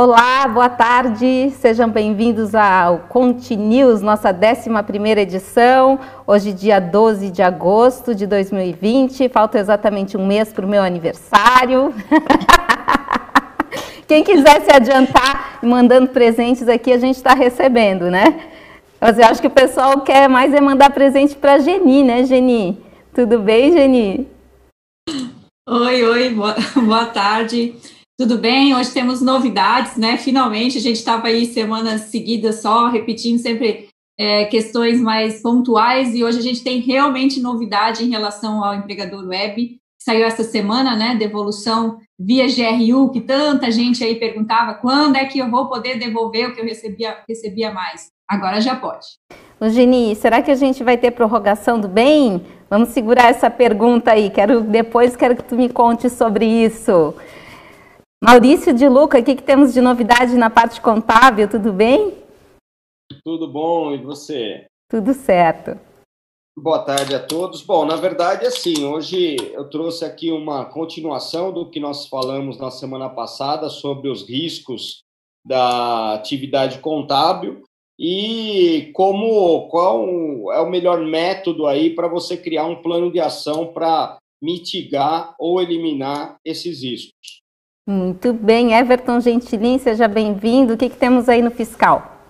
Olá, boa tarde, sejam bem-vindos ao Conte News, nossa 11 edição. Hoje, dia 12 de agosto de 2020, falta exatamente um mês para o meu aniversário. Quem quiser se adiantar mandando presentes aqui, a gente está recebendo, né? Mas eu acho que o pessoal quer mais é mandar presente para a Geni, né, Geni? Tudo bem, Geni? Oi, oi, boa, boa tarde. Tudo bem? Hoje temos novidades, né? Finalmente, a gente estava aí semanas seguidas só repetindo sempre é, questões mais pontuais e hoje a gente tem realmente novidade em relação ao empregador web. Saiu essa semana, né? Devolução via GRU, que tanta gente aí perguntava quando é que eu vou poder devolver o que eu recebia, recebia mais. Agora já pode. Geni, será que a gente vai ter prorrogação do bem? Vamos segurar essa pergunta aí. Quero depois quero que tu me conte sobre isso. Maurício de Luca, o que, que temos de novidade na parte contábil? Tudo bem? Tudo bom, e você? Tudo certo. Boa tarde a todos. Bom, na verdade, assim, hoje eu trouxe aqui uma continuação do que nós falamos na semana passada sobre os riscos da atividade contábil e como qual é o melhor método aí para você criar um plano de ação para mitigar ou eliminar esses riscos. Muito bem, Everton Gentilin, seja bem-vindo. O que, que temos aí no fiscal?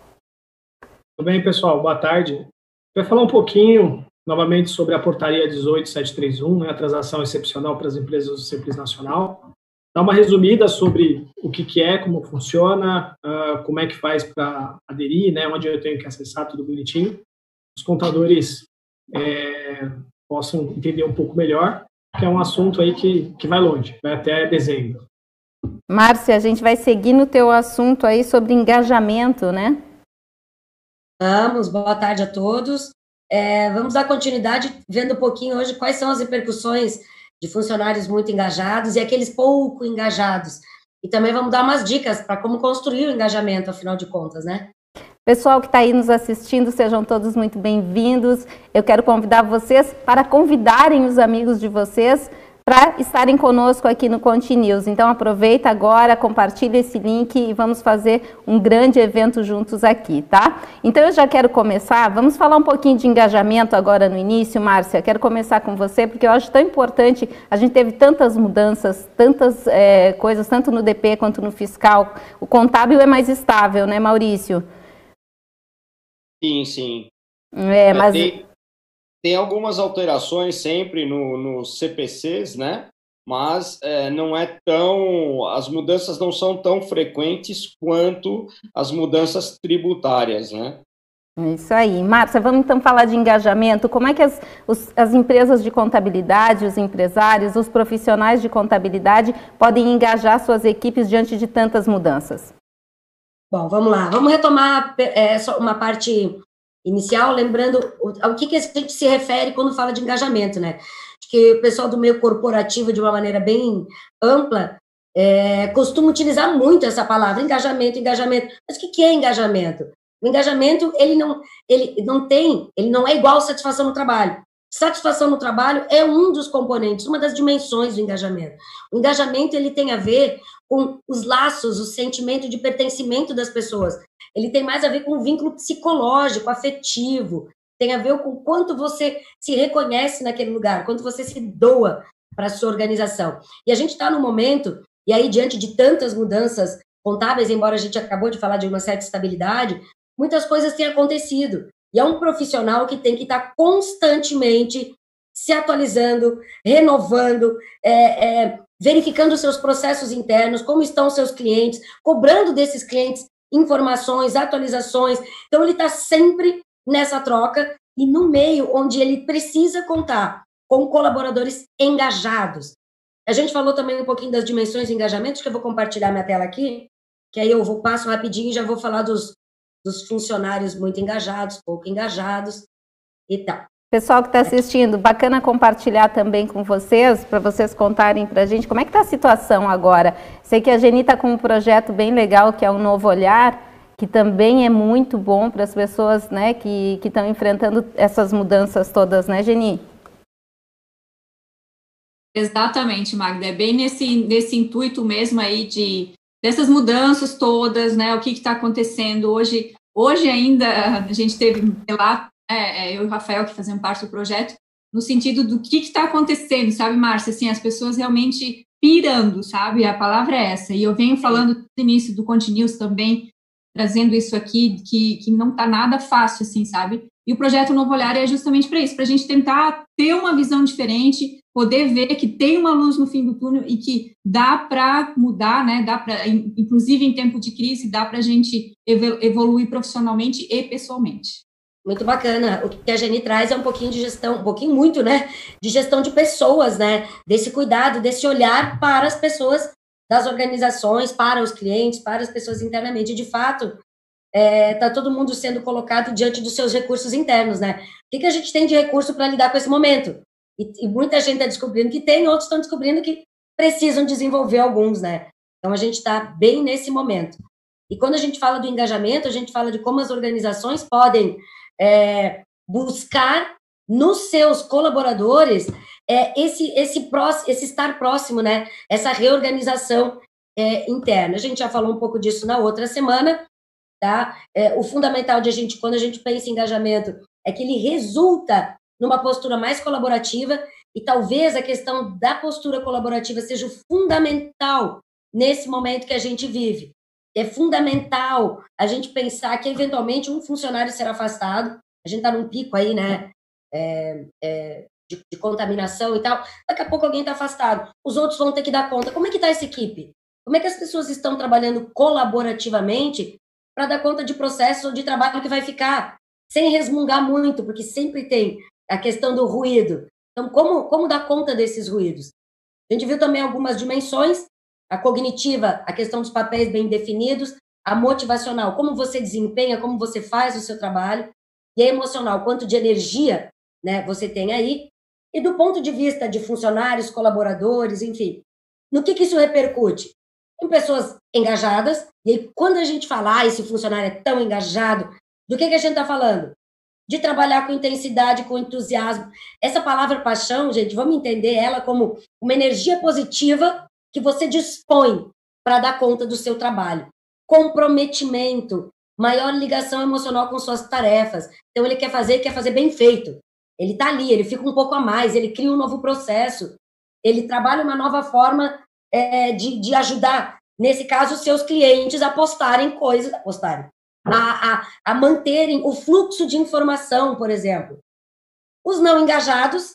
Tudo bem, pessoal, boa tarde. Vai falar um pouquinho novamente sobre a portaria 18731, né, a transação excepcional para as empresas do Simples Nacional. Dar uma resumida sobre o que, que é, como funciona, uh, como é que faz para aderir, né, onde eu tenho que acessar, tudo bonitinho. Os contadores é, possam entender um pouco melhor, que é um assunto aí que, que vai longe, vai até dezembro. Márcia, a gente vai seguir no teu assunto aí sobre engajamento, né? Vamos, boa tarde a todos. É, vamos dar continuidade vendo um pouquinho hoje quais são as repercussões de funcionários muito engajados e aqueles pouco engajados. E também vamos dar umas dicas para como construir o engajamento, afinal de contas, né? Pessoal que está aí nos assistindo, sejam todos muito bem-vindos. Eu quero convidar vocês para convidarem os amigos de vocês para estarem conosco aqui no Conte News. Então aproveita agora, compartilha esse link e vamos fazer um grande evento juntos aqui, tá? Então eu já quero começar, vamos falar um pouquinho de engajamento agora no início, Márcia. Quero começar com você porque eu acho tão importante. A gente teve tantas mudanças, tantas é, coisas, tanto no DP quanto no fiscal. O contábil é mais estável, né, Maurício? Sim, sim. É, mas tem algumas alterações sempre nos no CPCs, né? Mas é, não é tão. As mudanças não são tão frequentes quanto as mudanças tributárias, né? É isso aí. Márcia, vamos então falar de engajamento. Como é que as, os, as empresas de contabilidade, os empresários, os profissionais de contabilidade podem engajar suas equipes diante de tantas mudanças? Bom, vamos lá. Vamos retomar é, uma parte inicial, lembrando ao que, que a gente se refere quando fala de engajamento, né? Que o pessoal do meio corporativo, de uma maneira bem ampla, é, costuma utilizar muito essa palavra, engajamento, engajamento. Mas o que, que é engajamento? O engajamento, ele não, ele não tem, ele não é igual satisfação no trabalho. Satisfação no trabalho é um dos componentes, uma das dimensões do engajamento. O engajamento, ele tem a ver com os laços, o sentimento de pertencimento das pessoas ele tem mais a ver com um vínculo psicológico, afetivo, tem a ver com quanto você se reconhece naquele lugar, quanto você se doa para a sua organização. E a gente está no momento, e aí diante de tantas mudanças contábeis, embora a gente acabou de falar de uma certa estabilidade, muitas coisas têm acontecido. E é um profissional que tem que estar tá constantemente se atualizando, renovando, é, é, verificando seus processos internos, como estão seus clientes, cobrando desses clientes informações, atualizações. Então, ele está sempre nessa troca e no meio onde ele precisa contar com colaboradores engajados. A gente falou também um pouquinho das dimensões de engajamento, que eu vou compartilhar minha tela aqui, que aí eu vou passo rapidinho e já vou falar dos, dos funcionários muito engajados, pouco engajados e tal. Pessoal que está assistindo, bacana compartilhar também com vocês, para vocês contarem para a gente como é que está a situação agora. Sei que a Geni está com um projeto bem legal, que é o Novo Olhar, que também é muito bom para as pessoas né, que estão enfrentando essas mudanças todas, né, Geni? Exatamente, Magda. É bem nesse, nesse intuito mesmo aí de dessas mudanças todas, né? O que está acontecendo hoje? Hoje ainda a gente teve um relato, é, eu e o Rafael que fazemos parte do projeto, no sentido do que está acontecendo, sabe, Márcia? Assim, as pessoas realmente pirando, sabe? A palavra é essa. E eu venho falando no início do Continuous também, trazendo isso aqui, que, que não está nada fácil, assim, sabe? E o projeto Novo Olhar é justamente para isso, para a gente tentar ter uma visão diferente, poder ver que tem uma luz no fim do túnel e que dá para mudar, né? Dá para, inclusive em tempo de crise, dá para a gente evoluir profissionalmente e pessoalmente. Muito bacana. O que a Jenny traz é um pouquinho de gestão, um pouquinho muito, né? De gestão de pessoas, né? Desse cuidado, desse olhar para as pessoas das organizações, para os clientes, para as pessoas internamente. De fato, está é, tá todo mundo sendo colocado diante dos seus recursos internos, né? O que, que a gente tem de recurso para lidar com esse momento? E, e muita gente está descobrindo que tem, outros estão descobrindo que precisam desenvolver alguns, né? Então, a gente está bem nesse momento. E quando a gente fala do engajamento, a gente fala de como as organizações podem é, buscar nos seus colaboradores é, esse, esse, esse estar próximo, né? Essa reorganização é, interna. A gente já falou um pouco disso na outra semana, tá? É, o fundamental de a gente, quando a gente pensa em engajamento, é que ele resulta numa postura mais colaborativa e talvez a questão da postura colaborativa seja fundamental nesse momento que a gente vive é fundamental a gente pensar que, eventualmente, um funcionário será afastado. A gente está num pico aí, né? É, é, de, de, contaminação e tal. Daqui a pouco alguém está afastado. Os outros vão ter que dar conta. Como é que está essa equipe? Como é que as pessoas estão trabalhando colaborativamente para dar conta de processo de trabalho que vai ficar sem resmungar muito, porque sempre tem a questão do ruído. Então, como, como dar conta desses ruídos? A gente viu também algumas dimensões a cognitiva, a questão dos papéis bem definidos, a motivacional, como você desempenha, como você faz o seu trabalho, e a emocional, quanto de energia né, você tem aí, e do ponto de vista de funcionários, colaboradores, enfim, no que, que isso repercute? Em pessoas engajadas, e aí quando a gente fala, ah, esse funcionário é tão engajado, do que, que a gente está falando? De trabalhar com intensidade, com entusiasmo. Essa palavra paixão, gente, vamos entender ela como uma energia positiva que você dispõe para dar conta do seu trabalho. Comprometimento, maior ligação emocional com suas tarefas. Então, ele quer fazer, quer fazer bem feito. Ele está ali, ele fica um pouco a mais, ele cria um novo processo, ele trabalha uma nova forma é, de, de ajudar, nesse caso, seus clientes a postarem coisas, a postarem, a, a, a manterem o fluxo de informação, por exemplo. Os não engajados,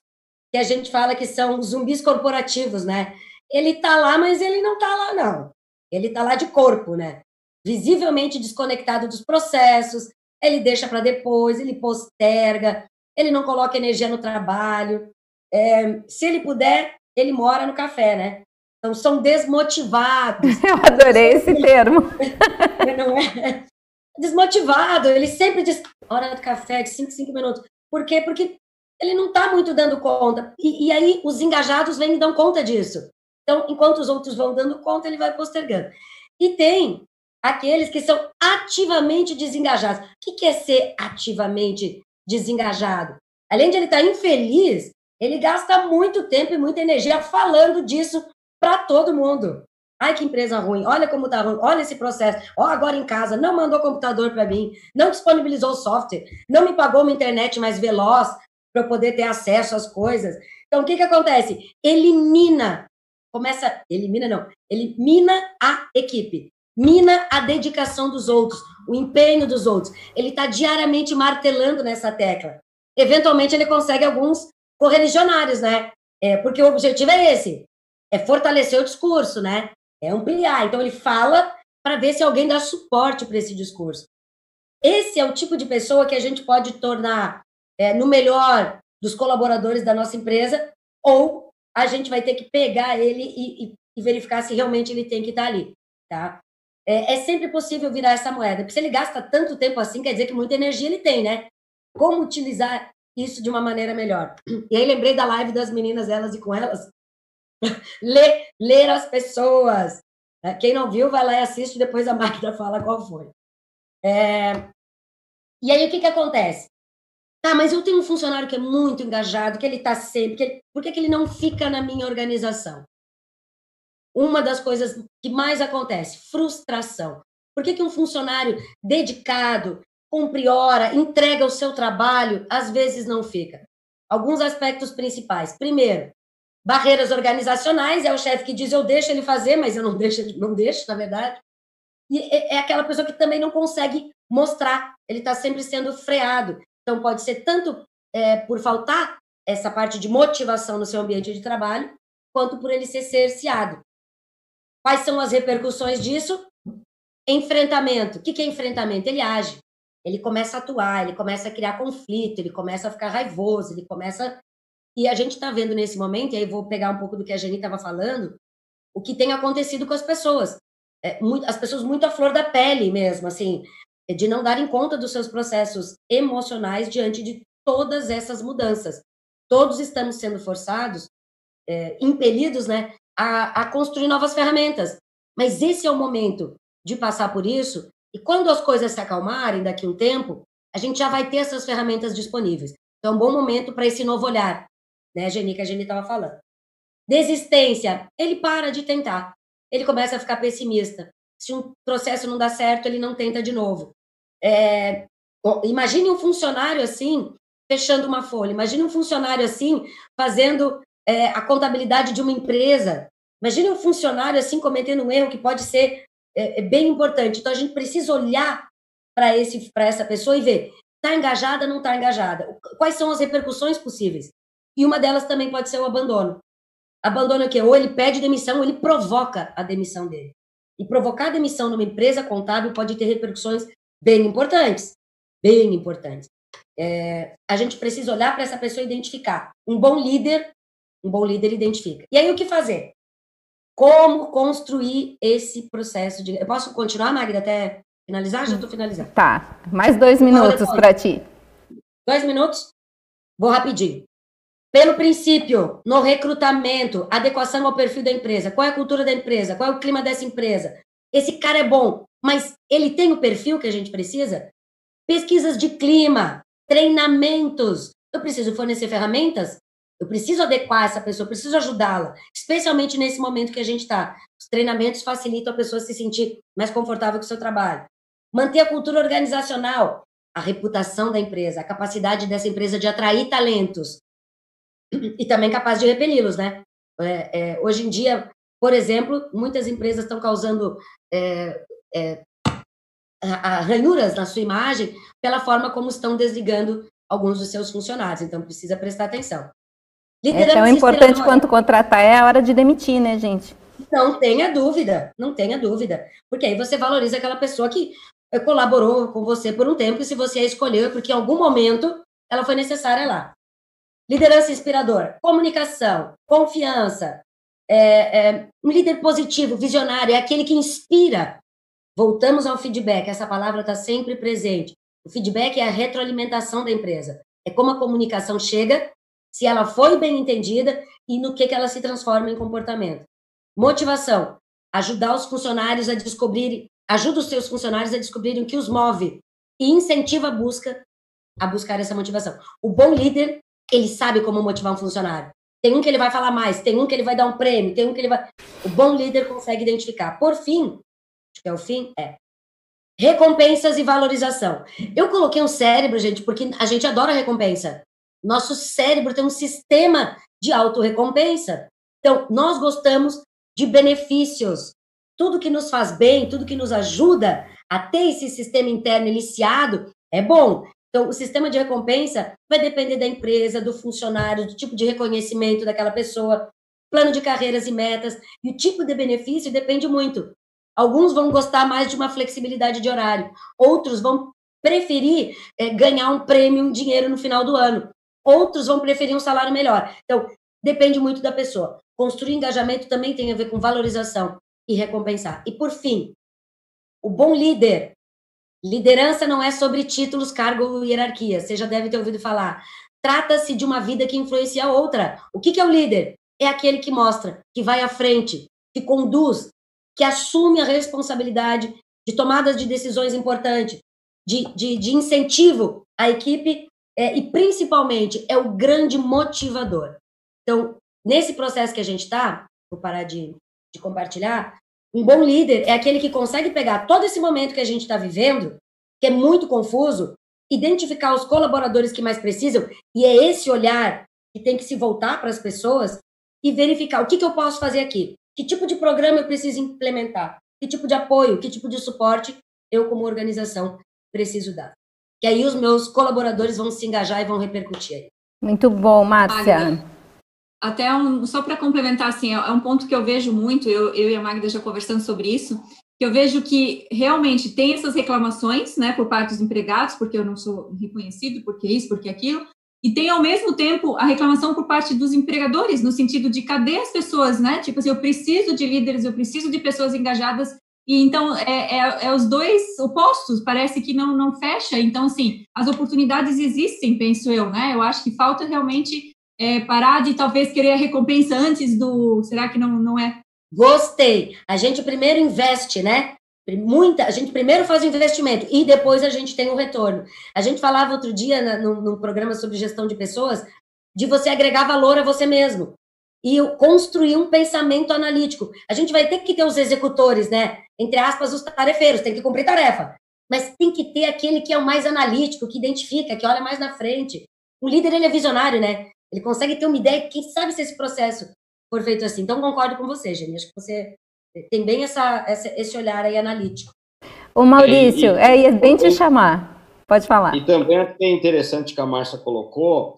que a gente fala que são zumbis corporativos, né? Ele tá lá, mas ele não tá lá, não. Ele tá lá de corpo, né? Visivelmente desconectado dos processos, ele deixa para depois, ele posterga, ele não coloca energia no trabalho. É, se ele puder, ele mora no café, né? Então, são desmotivados. Eu adorei esse termo. não é? Desmotivado, ele sempre diz, hora do café, de 5, 5 minutos. Por quê? Porque ele não está muito dando conta. E, e, aí os engajados vêm e dão conta disso. Então, enquanto os outros vão dando conta, ele vai postergando. E tem aqueles que são ativamente desengajados. O que é ser ativamente desengajado? Além de ele estar infeliz, ele gasta muito tempo e muita energia falando disso para todo mundo. Ai, que empresa ruim, olha como tá ruim, olha esse processo, ó, agora em casa, não mandou computador para mim, não disponibilizou software, não me pagou uma internet mais veloz para eu poder ter acesso às coisas. Então, o que, que acontece? Elimina começa, elimina não, ele mina a equipe, mina a dedicação dos outros, o empenho dos outros. Ele está diariamente martelando nessa tecla. Eventualmente ele consegue alguns correligionários, né? É, porque o objetivo é esse, é fortalecer o discurso, né? É ampliar. Então ele fala para ver se alguém dá suporte para esse discurso. Esse é o tipo de pessoa que a gente pode tornar é, no melhor dos colaboradores da nossa empresa ou a gente vai ter que pegar ele e, e, e verificar se realmente ele tem que estar ali, tá? É, é, sempre possível virar essa moeda, porque se ele gasta tanto tempo assim, quer dizer que muita energia ele tem, né? Como utilizar isso de uma maneira melhor? E aí lembrei da live das meninas, elas e com elas. ler, ler as pessoas. É, quem não viu, vai lá e assiste, depois a máquina fala qual foi. É... E aí, o que, que acontece? Tá, mas eu tenho um funcionário que é muito engajado, que ele está sempre. Que ele, por que, que ele não fica na minha organização? uma das coisas que mais acontece, frustração. Por que, que um funcionário dedicado, cumpre hora, entrega o seu trabalho, às vezes não fica? Alguns aspectos principais. Primeiro, barreiras organizacionais, é o chefe que diz eu deixo ele fazer, mas eu não deixo, não deixo, na verdade. E é, é aquela pessoa que também não consegue mostrar, ele está sempre sendo freado. Então, pode ser tanto é, por faltar essa parte de motivação no seu ambiente de trabalho, quanto por ele ser cerceado. Quais são as repercussões disso? Enfrentamento. O que é enfrentamento? Ele age, ele começa a atuar, ele começa a criar conflito, ele começa a ficar raivoso, ele começa. E a gente está vendo nesse momento, e aí vou pegar um pouco do que a Jenny estava falando, o que tem acontecido com as pessoas. É, muito, as pessoas muito à flor da pele mesmo, assim, de não darem conta dos seus processos emocionais diante de todas essas mudanças. Todos estamos sendo forçados, é, impelidos, né, a, a construir novas ferramentas. Mas esse é o momento de passar por isso, e quando as coisas se acalmarem daqui a um tempo, a gente já vai ter essas ferramentas disponíveis. Então, é um bom momento para esse novo olhar, né, Geni, que a Geni estava falando. Desistência, ele para de tentar. Ele começa a ficar pessimista. Se um processo não dá certo, ele não tenta de novo. É, imagine um funcionário assim, fechando uma folha. Imagine um funcionário assim, fazendo é, a contabilidade de uma empresa. Imagine um funcionário assim, cometendo um erro que pode ser é, é bem importante. Então, a gente precisa olhar para essa pessoa e ver, está engajada não está engajada? Quais são as repercussões possíveis? E uma delas também pode ser o abandono. Abandono é o quê? Ou ele pede demissão, ou ele provoca a demissão dele. E provocar demissão numa empresa contábil pode ter repercussões bem importantes. Bem importantes. É, a gente precisa olhar para essa pessoa e identificar. Um bom líder, um bom líder identifica. E aí o que fazer? Como construir esse processo de. Eu posso continuar, Magda, até finalizar? Já estou finalizando. Tá. Mais dois minutos para ti. Dois minutos? Vou rapidinho. Pelo princípio, no recrutamento, adequação ao perfil da empresa, qual é a cultura da empresa, qual é o clima dessa empresa. Esse cara é bom, mas ele tem o perfil que a gente precisa? Pesquisas de clima, treinamentos. Eu preciso fornecer ferramentas? Eu preciso adequar essa pessoa, preciso ajudá-la, especialmente nesse momento que a gente está. Os treinamentos facilitam a pessoa se sentir mais confortável com o seu trabalho. Manter a cultura organizacional, a reputação da empresa, a capacidade dessa empresa de atrair talentos e também capaz de repeli-los, né? É, é, hoje em dia, por exemplo, muitas empresas estão causando é, é ranhuras na sua imagem pela forma como estão desligando alguns dos seus funcionários. Então, precisa prestar atenção. Liderança é tão importante quanto contratar é a hora de demitir, né, gente? Não tenha dúvida, não tenha dúvida. Porque aí você valoriza aquela pessoa que colaborou com você por um tempo e se você a escolheu, é porque em algum momento ela foi necessária lá. Liderança inspiradora, comunicação, confiança, é, é, um líder positivo, visionário, é aquele que inspira. Voltamos ao feedback, essa palavra está sempre presente. O feedback é a retroalimentação da empresa. É como a comunicação chega, se ela foi bem entendida e no que, que ela se transforma em comportamento. Motivação. Ajudar os funcionários a descobrirem, ajuda os seus funcionários a descobrirem o que os move e incentiva a busca a buscar essa motivação. O bom líder ele sabe como motivar um funcionário. Tem um que ele vai falar mais, tem um que ele vai dar um prêmio, tem um que ele vai. O bom líder consegue identificar. Por fim, que é o fim, é recompensas e valorização. Eu coloquei um cérebro, gente, porque a gente adora recompensa. Nosso cérebro tem um sistema de autorrecompensa. Então, nós gostamos de benefícios. Tudo que nos faz bem, tudo que nos ajuda a ter esse sistema interno iniciado é bom. Então, o sistema de recompensa vai depender da empresa, do funcionário, do tipo de reconhecimento daquela pessoa, plano de carreiras e metas, e o tipo de benefício depende muito. Alguns vão gostar mais de uma flexibilidade de horário, outros vão preferir é, ganhar um prêmio, um dinheiro no final do ano, outros vão preferir um salário melhor. Então, depende muito da pessoa. Construir engajamento também tem a ver com valorização e recompensar. E, por fim, o bom líder Liderança não é sobre títulos, cargo ou hierarquia. Você já deve ter ouvido falar. Trata-se de uma vida que influencia a outra. O que, que é o líder? É aquele que mostra, que vai à frente, que conduz, que assume a responsabilidade de tomadas de decisões importantes, de, de, de incentivo à equipe é, e, principalmente, é o grande motivador. Então, nesse processo que a gente está, vou parar de de compartilhar, um bom líder é aquele que consegue pegar todo esse momento que a gente está vivendo, que é muito confuso, identificar os colaboradores que mais precisam, e é esse olhar que tem que se voltar para as pessoas e verificar o que, que eu posso fazer aqui, que tipo de programa eu preciso implementar, que tipo de apoio, que tipo de suporte eu, como organização, preciso dar. Que aí os meus colaboradores vão se engajar e vão repercutir aí. Muito bom, Márcia. Até um, só para complementar, assim, é, é um ponto que eu vejo muito, eu, eu e a Magda já conversando sobre isso, que eu vejo que realmente tem essas reclamações, né, por parte dos empregados, porque eu não sou reconhecido, porque isso, porque aquilo, e tem ao mesmo tempo a reclamação por parte dos empregadores, no sentido de cadê as pessoas, né? Tipo assim, eu preciso de líderes, eu preciso de pessoas engajadas, e então é, é, é, os dois opostos, parece que não, não fecha. Então, assim, as oportunidades existem, penso eu, né? Eu acho que falta realmente é, parar de talvez querer a recompensa antes do. Será que não, não é? Gostei. A gente primeiro investe, né? Muita, a gente primeiro faz o investimento e depois a gente tem o retorno. A gente falava outro dia no, no programa sobre gestão de pessoas de você agregar valor a você mesmo e construir um pensamento analítico. A gente vai ter que ter os executores, né? Entre aspas, os tarefeiros, tem que cumprir tarefa. Mas tem que ter aquele que é o mais analítico, que identifica, que olha mais na frente. O líder, ele é visionário, né? Ele consegue ter uma ideia, quem sabe se esse processo for feito assim. Então, concordo com você, Jenny. Acho que você tem bem essa, essa, esse olhar aí analítico. O Maurício, é, e, é bem te chamar. Pode falar. E também é interessante que a Márcia colocou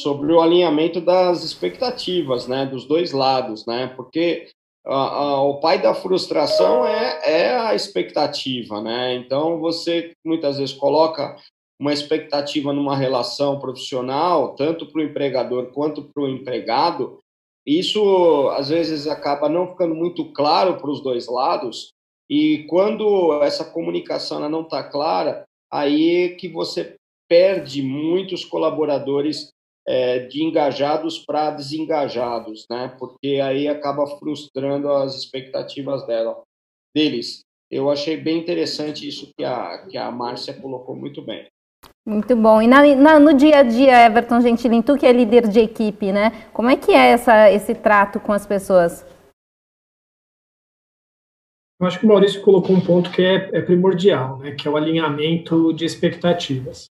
sobre o alinhamento das expectativas, né, dos dois lados, né, porque a, a, o pai da frustração é, é a expectativa, né, então você muitas vezes coloca uma expectativa numa relação profissional, tanto para o empregador quanto para o empregado, isso às vezes acaba não ficando muito claro para os dois lados, e quando essa comunicação não está clara, aí é que você perde muitos colaboradores é, de engajados para desengajados, né? Porque aí acaba frustrando as expectativas dela, deles. Eu achei bem interessante isso que a, que a Márcia colocou muito bem. Muito bom. E na, na, no dia a dia, Everton Gentilin, tu que é líder de equipe, né? Como é que é essa, esse trato com as pessoas? Eu acho que o Maurício colocou um ponto que é, é primordial, né? Que é o alinhamento de expectativas.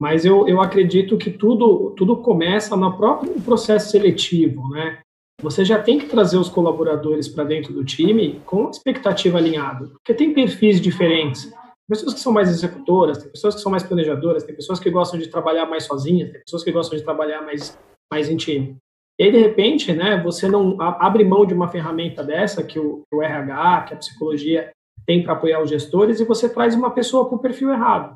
Mas eu, eu acredito que tudo, tudo começa no próprio processo seletivo, né? Você já tem que trazer os colaboradores para dentro do time com expectativa alinhada, porque tem perfis diferentes pessoas que são mais executoras, tem pessoas que são mais planejadoras, tem pessoas que gostam de trabalhar mais sozinhas, tem pessoas que gostam de trabalhar mais, mais em time. E aí, de repente, né, você não abre mão de uma ferramenta dessa que o, o RH, que a psicologia tem para apoiar os gestores, e você traz uma pessoa com o perfil errado.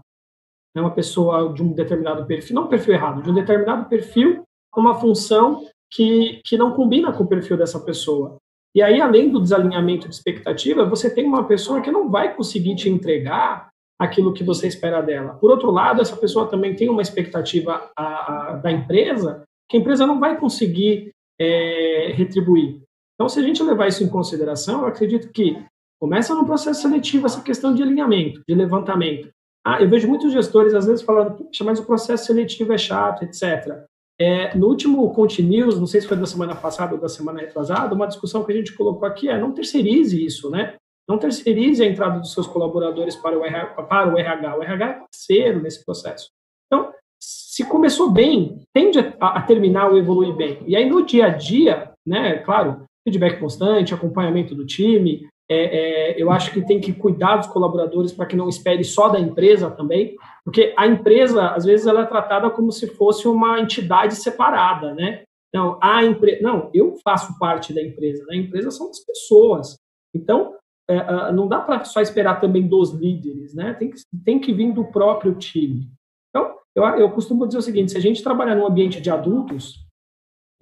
Né, uma pessoa de um determinado perfil, não um perfil errado, de um determinado perfil, uma função que, que não combina com o perfil dessa pessoa. E aí, além do desalinhamento de expectativa, você tem uma pessoa que não vai conseguir te entregar aquilo que você espera dela. Por outro lado, essa pessoa também tem uma expectativa a, a, da empresa que a empresa não vai conseguir é, retribuir. Então, se a gente levar isso em consideração, eu acredito que começa no processo seletivo essa questão de alinhamento, de levantamento. Ah, eu vejo muitos gestores às vezes falando, puxa, mas o processo seletivo é chato, etc. É, no último Continuous, não sei se foi da semana passada ou da semana retrasada, uma discussão que a gente colocou aqui é não terceirize isso, né? Não terceirize a entrada dos seus colaboradores para o RH. Para o, RH. o RH é parceiro nesse processo. Então, se começou bem, tende a, a terminar ou evoluir bem. E aí, no dia a dia, né, claro, feedback constante, acompanhamento do time, é, é, eu acho que tem que cuidar dos colaboradores para que não espere só da empresa também, porque a empresa, às vezes, ela é tratada como se fosse uma entidade separada, né? Não, a empresa, não, eu faço parte da empresa, né? A empresa são as pessoas. Então, é, não dá para só esperar também dos líderes, né? Tem que, tem que vir do próprio time. Então, eu, eu costumo dizer o seguinte: se a gente trabalhar num ambiente de adultos,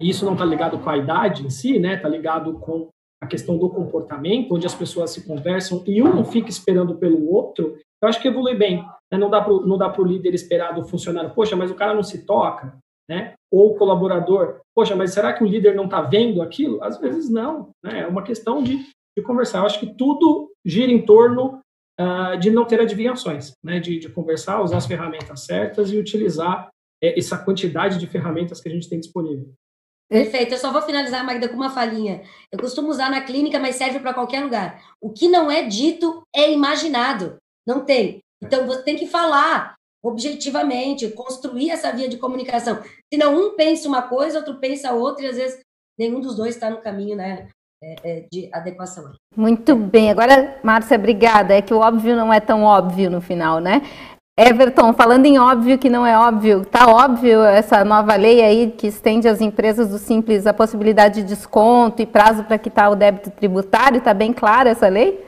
e isso não está ligado com a idade em si, né? Está ligado com a questão do comportamento, onde as pessoas se conversam e um fica esperando pelo outro, eu acho que evolui bem. Né? Não dá para o líder esperar do funcionário, poxa, mas o cara não se toca, né? Ou o colaborador, poxa, mas será que o líder não está vendo aquilo? Às vezes não, né? É uma questão de, de conversar. Eu acho que tudo gira em torno uh, de não ter adivinhações, né? De, de, conversar, usar as ferramentas certas e utilizar é, essa quantidade de ferramentas que a gente tem disponível. Perfeito. Eu só vou finalizar, Magda, com uma falinha. Eu costumo usar na clínica, mas serve para qualquer lugar. O que não é dito é imaginado. Não tem. Então, você tem que falar objetivamente, construir essa via de comunicação. Senão, um pensa uma coisa, outro pensa outra, e às vezes nenhum dos dois está no caminho né, é, é, de adequação. Muito bem. Agora, Márcia, obrigada. É que o óbvio não é tão óbvio no final, né? Everton, falando em óbvio que não é óbvio, tá óbvio essa nova lei aí que estende às empresas do Simples a possibilidade de desconto e prazo para quitar o débito tributário? Está bem clara essa lei?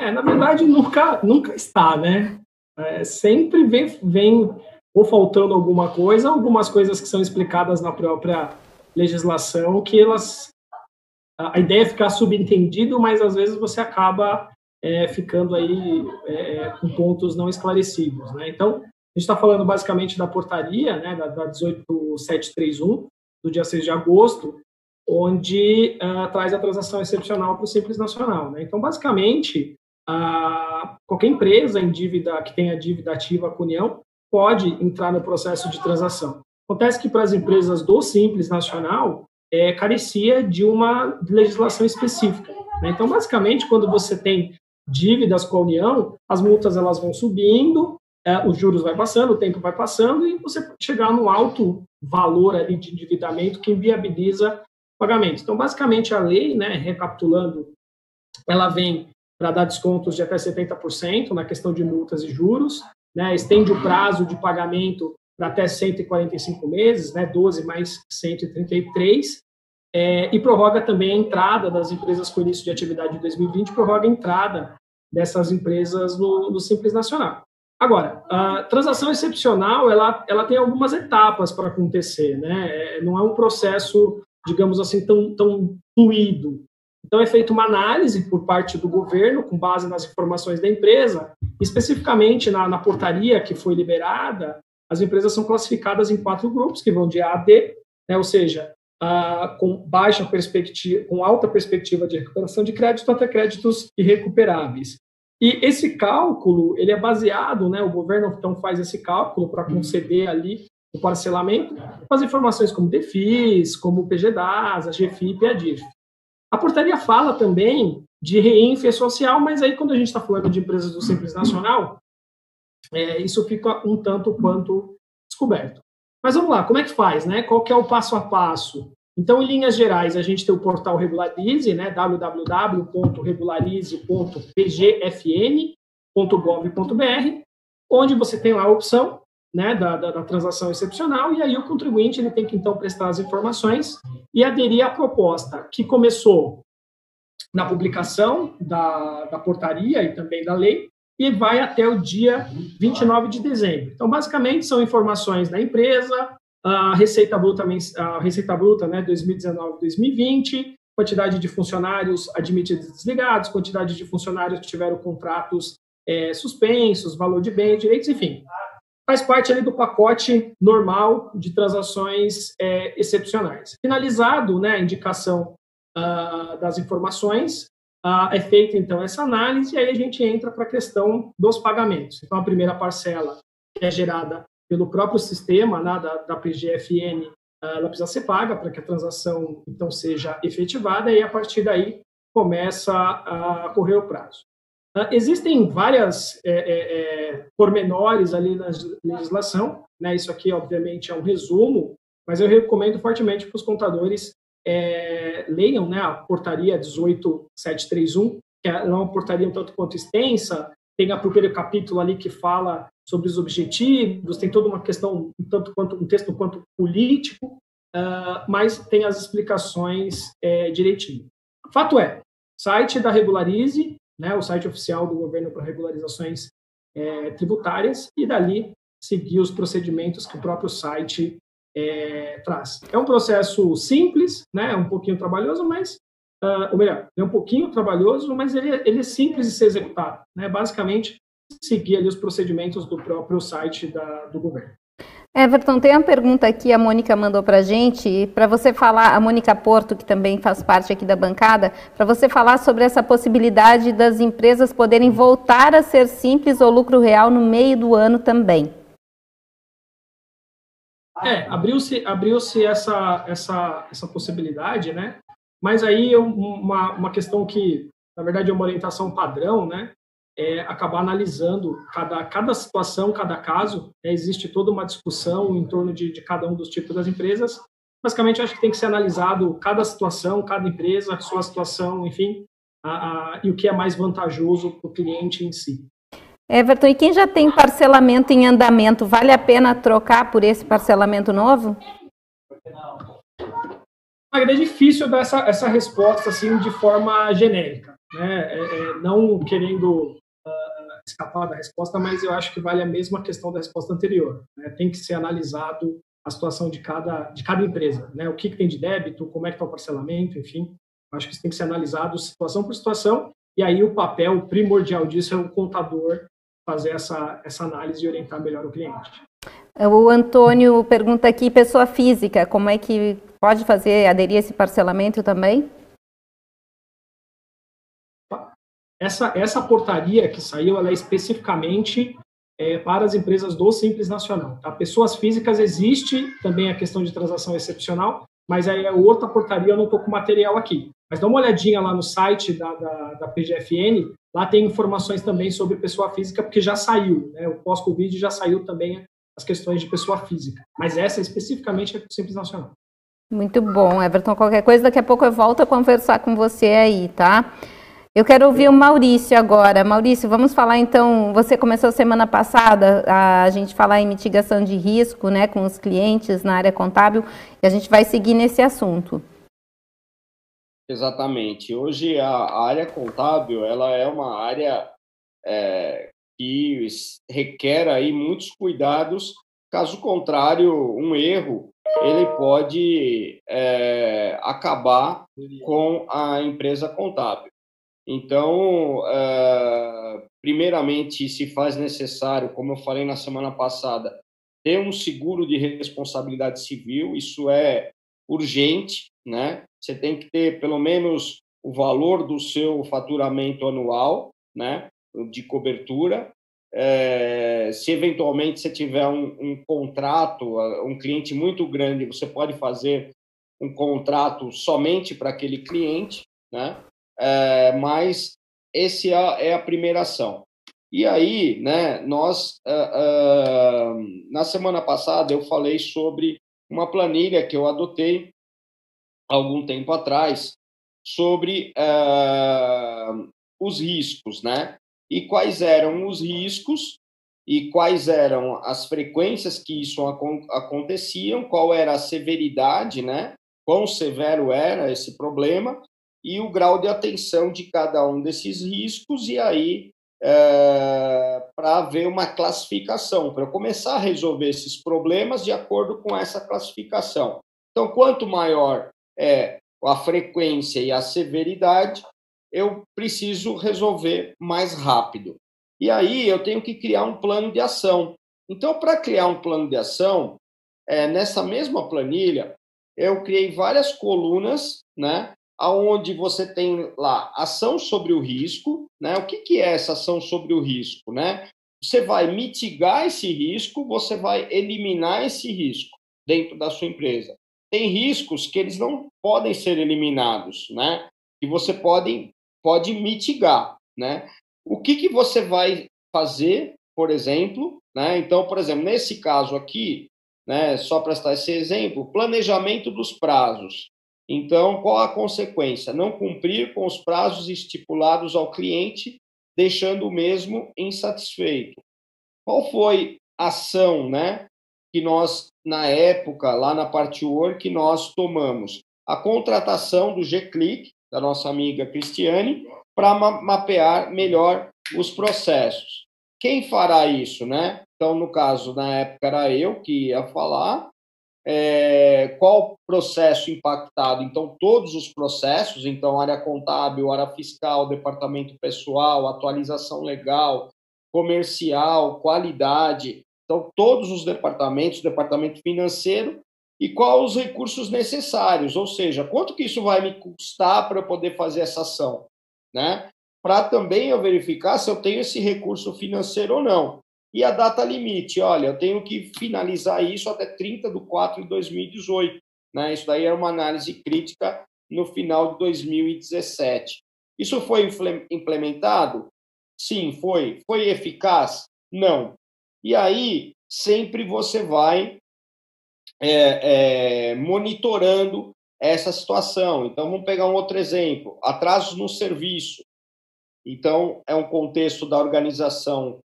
É, na verdade, nunca, nunca está, né? É, sempre vem, vem ou faltando alguma coisa, algumas coisas que são explicadas na própria legislação, que elas. A ideia é ficar subentendido, mas às vezes você acaba é, ficando aí é, é, com pontos não esclarecidos. Né? Então, a gente está falando basicamente da portaria, né, da, da 18731, do dia 6 de agosto, onde uh, traz a transação excepcional para o Simples Nacional. Né? Então, basicamente, uh, qualquer empresa em dívida que tenha dívida ativa com a União pode entrar no processo de transação. Acontece que para as empresas do Simples Nacional, é, carecia de uma legislação específica. Né? Então, basicamente, quando você tem dívidas com a União, as multas elas vão subindo, é, os juros vai passando, o tempo vai passando e você pode chegar num alto valor ali de endividamento que inviabiliza pagamento. Então, basicamente, a lei, né, recapitulando, ela vem para dar descontos de até 70% na questão de multas e juros, né, estende o prazo de pagamento para até 145 meses, né, 12 mais 133, é, e prorroga também a entrada das empresas com início de atividade de 2020, prorroga a entrada dessas empresas no, no Simples Nacional. Agora, a transação excepcional, ela, ela tem algumas etapas para acontecer, né? É, não é um processo, digamos assim, tão, tão fluido. Então, é feita uma análise por parte do governo, com base nas informações da empresa, especificamente na, na portaria que foi liberada, as empresas são classificadas em quatro grupos, que vão de A a D, né? ou seja, ah, com baixa perspectiva, com alta perspectiva de recuperação de crédito até créditos irrecuperáveis. E esse cálculo, ele é baseado, né, o governo então faz esse cálculo para conceder ali o parcelamento, com as informações como DEFIS, como PGDAS, a GFIP e a DIF. A portaria fala também de reinfe social, mas aí quando a gente está falando de empresas do Simples Nacional, é, isso fica um tanto quanto descoberto. Mas vamos lá, como é que faz, né? Qual que é o passo a passo? Então, em linhas gerais, a gente tem o portal Regularize, né? www.regularize.pgfn.gov.br, onde você tem lá a opção né, da, da, da, transação excepcional, e aí o contribuinte ele tem que, então, prestar as informações e aderir à proposta, que começou na publicação da, da portaria e também da lei, e vai até o dia 29 de dezembro. Então, basicamente, são informações da empresa, a receita bruta, a receita bruta né, 2019-2020, quantidade de funcionários admitidos e desligados, quantidade de funcionários que tiveram contratos é, suspensos, valor de bens, direitos, enfim. Faz parte ali do pacote normal de transações é, excepcionais. Finalizado né, a indicação uh, das informações, ah, é feita então essa análise e aí a gente entra para a questão dos pagamentos. Então, a primeira parcela que é gerada pelo próprio sistema né, da, da PGFN, ah, ela precisa ser paga para que a transação então seja efetivada e a partir daí começa a correr o prazo. Uh, existem várias é, é, é, pormenores ali na legislação, né? Isso aqui, obviamente, é um resumo, mas eu recomendo fortemente para os contadores é, leiam né, a portaria 18731, que é uma portaria um tanto quanto extensa, tem o primeiro capítulo ali que fala sobre os objetivos, tem toda uma questão um tanto quanto um texto quanto político, uh, mas tem as explicações é, direitinho. Fato é, site da Regularize, né, o site oficial do governo para regularizações é, tributárias, e dali seguir os procedimentos que o próprio site é, traz. É um processo simples, né, é um pouquinho trabalhoso, mas, uh, ou melhor, é um pouquinho trabalhoso, mas ele, é, ele é simples de ser executado. Né, basicamente, seguir ali os procedimentos do próprio site da, do governo. Everton, tem uma pergunta aqui, a Mônica mandou para a gente, para você falar, a Mônica Porto, que também faz parte aqui da bancada, para você falar sobre essa possibilidade das empresas poderem voltar a ser simples ou lucro real no meio do ano também. É, abriu-se abriu essa, essa, essa possibilidade, né? Mas aí uma, uma questão que, na verdade, é uma orientação padrão, né? É acabar analisando cada, cada situação, cada caso. Né? Existe toda uma discussão em torno de, de cada um dos tipos das empresas. Basicamente, acho que tem que ser analisado cada situação, cada empresa, sua situação, enfim, a, a, e o que é mais vantajoso para o cliente em si. Everton, e quem já tem parcelamento em andamento, vale a pena trocar por esse parcelamento novo? É difícil dar essa, essa resposta assim de forma genérica, né? É, é, não querendo uh, escapar da resposta, mas eu acho que vale a mesma questão da resposta anterior. Né? Tem que ser analisado a situação de cada, de cada empresa, né? O que, que tem de débito, como é que está o parcelamento, enfim. Acho que isso tem que ser analisado situação por situação, e aí o papel primordial disso é o contador fazer essa, essa análise e orientar melhor o cliente. O Antônio pergunta aqui, pessoa física, como é que pode fazer, aderir a esse parcelamento também? Essa, essa portaria que saiu, ela é especificamente é, para as empresas do Simples Nacional. Tá? Pessoas físicas existe também a questão de transação excepcional, mas aí é outra portaria, eu não estou com material aqui. Mas dá uma olhadinha lá no site da, da, da PGFN, lá tem informações também sobre pessoa física, porque já saiu, né? o pós-Covid já saiu também as questões de pessoa física. Mas essa especificamente é Simples Nacional. Muito bom, Everton. Qualquer coisa, daqui a pouco eu volto a conversar com você aí, tá? Eu quero ouvir o Maurício agora. Maurício, vamos falar então. Você começou semana passada a gente falar em mitigação de risco, né, com os clientes na área contábil, e a gente vai seguir nesse assunto. Exatamente. Hoje a, área contábil ela é uma área é, que requer aí muitos cuidados. Caso contrário, um erro ele pode é, acabar com a empresa contábil. Então, é, primeiramente, se faz necessário, como eu falei na semana passada, ter um seguro de responsabilidade civil. Isso é urgente, né? Você tem que ter pelo menos o valor do seu faturamento anual, né? De cobertura. É, se eventualmente você tiver um, um, contrato, um cliente muito grande, você pode fazer um contrato somente para aquele cliente, né? É, mas esse é, é a primeira ação. E aí, né? Nós uh, uh, na semana passada eu falei sobre uma planilha que eu adotei algum tempo atrás sobre uh, os riscos, né? E quais eram os riscos e quais eram as frequências que isso aconteciam, qual era a severidade, né? Quão severo era esse problema e o grau de atenção de cada um desses riscos e aí é, para ver uma classificação, para começar a resolver esses problemas de acordo com essa classificação. Então, quanto maior é a frequência e a severidade, eu preciso resolver mais rápido. E aí eu tenho que criar um plano de ação. Então, para criar um plano de ação, é, nessa mesma planilha, eu criei várias colunas, né? Onde você tem lá ação sobre o risco, né? O que, que é essa ação sobre o risco, né? Você vai mitigar esse risco, você vai eliminar esse risco dentro da sua empresa. Tem riscos que eles não podem ser eliminados, né? Que você pode, pode mitigar, né? O que, que você vai fazer, por exemplo, né? Então, por exemplo, nesse caso aqui, né, só para estar esse exemplo, planejamento dos prazos. Então, qual a consequência? Não cumprir com os prazos estipulados ao cliente, deixando o mesmo insatisfeito. Qual foi a ação, né, que nós na época lá na parte work nós tomamos a contratação do G-Click da nossa amiga Cristiane para ma mapear melhor os processos. Quem fará isso, né? Então, no caso, na época era eu que ia falar. É, qual processo impactado? Então, todos os processos, então, área contábil, área fiscal, departamento pessoal, atualização legal, comercial, qualidade. Então, todos os departamentos, departamento financeiro, e quais os recursos necessários, ou seja, quanto que isso vai me custar para eu poder fazer essa ação, né? Para também eu verificar se eu tenho esse recurso financeiro ou não. e a data limite. Olha, eu tenho que finalizar isso até 30 de 4 de 2018. Né? Isso daí era uma análise crítica no final de 2017. Isso foi implementado? Sim, foi. Foi eficaz? Não. E aí, sempre você vai é, é, monitorando essa situação. Então, vamos pegar um outro exemplo: atrasos no serviço. Então, é um contexto da organização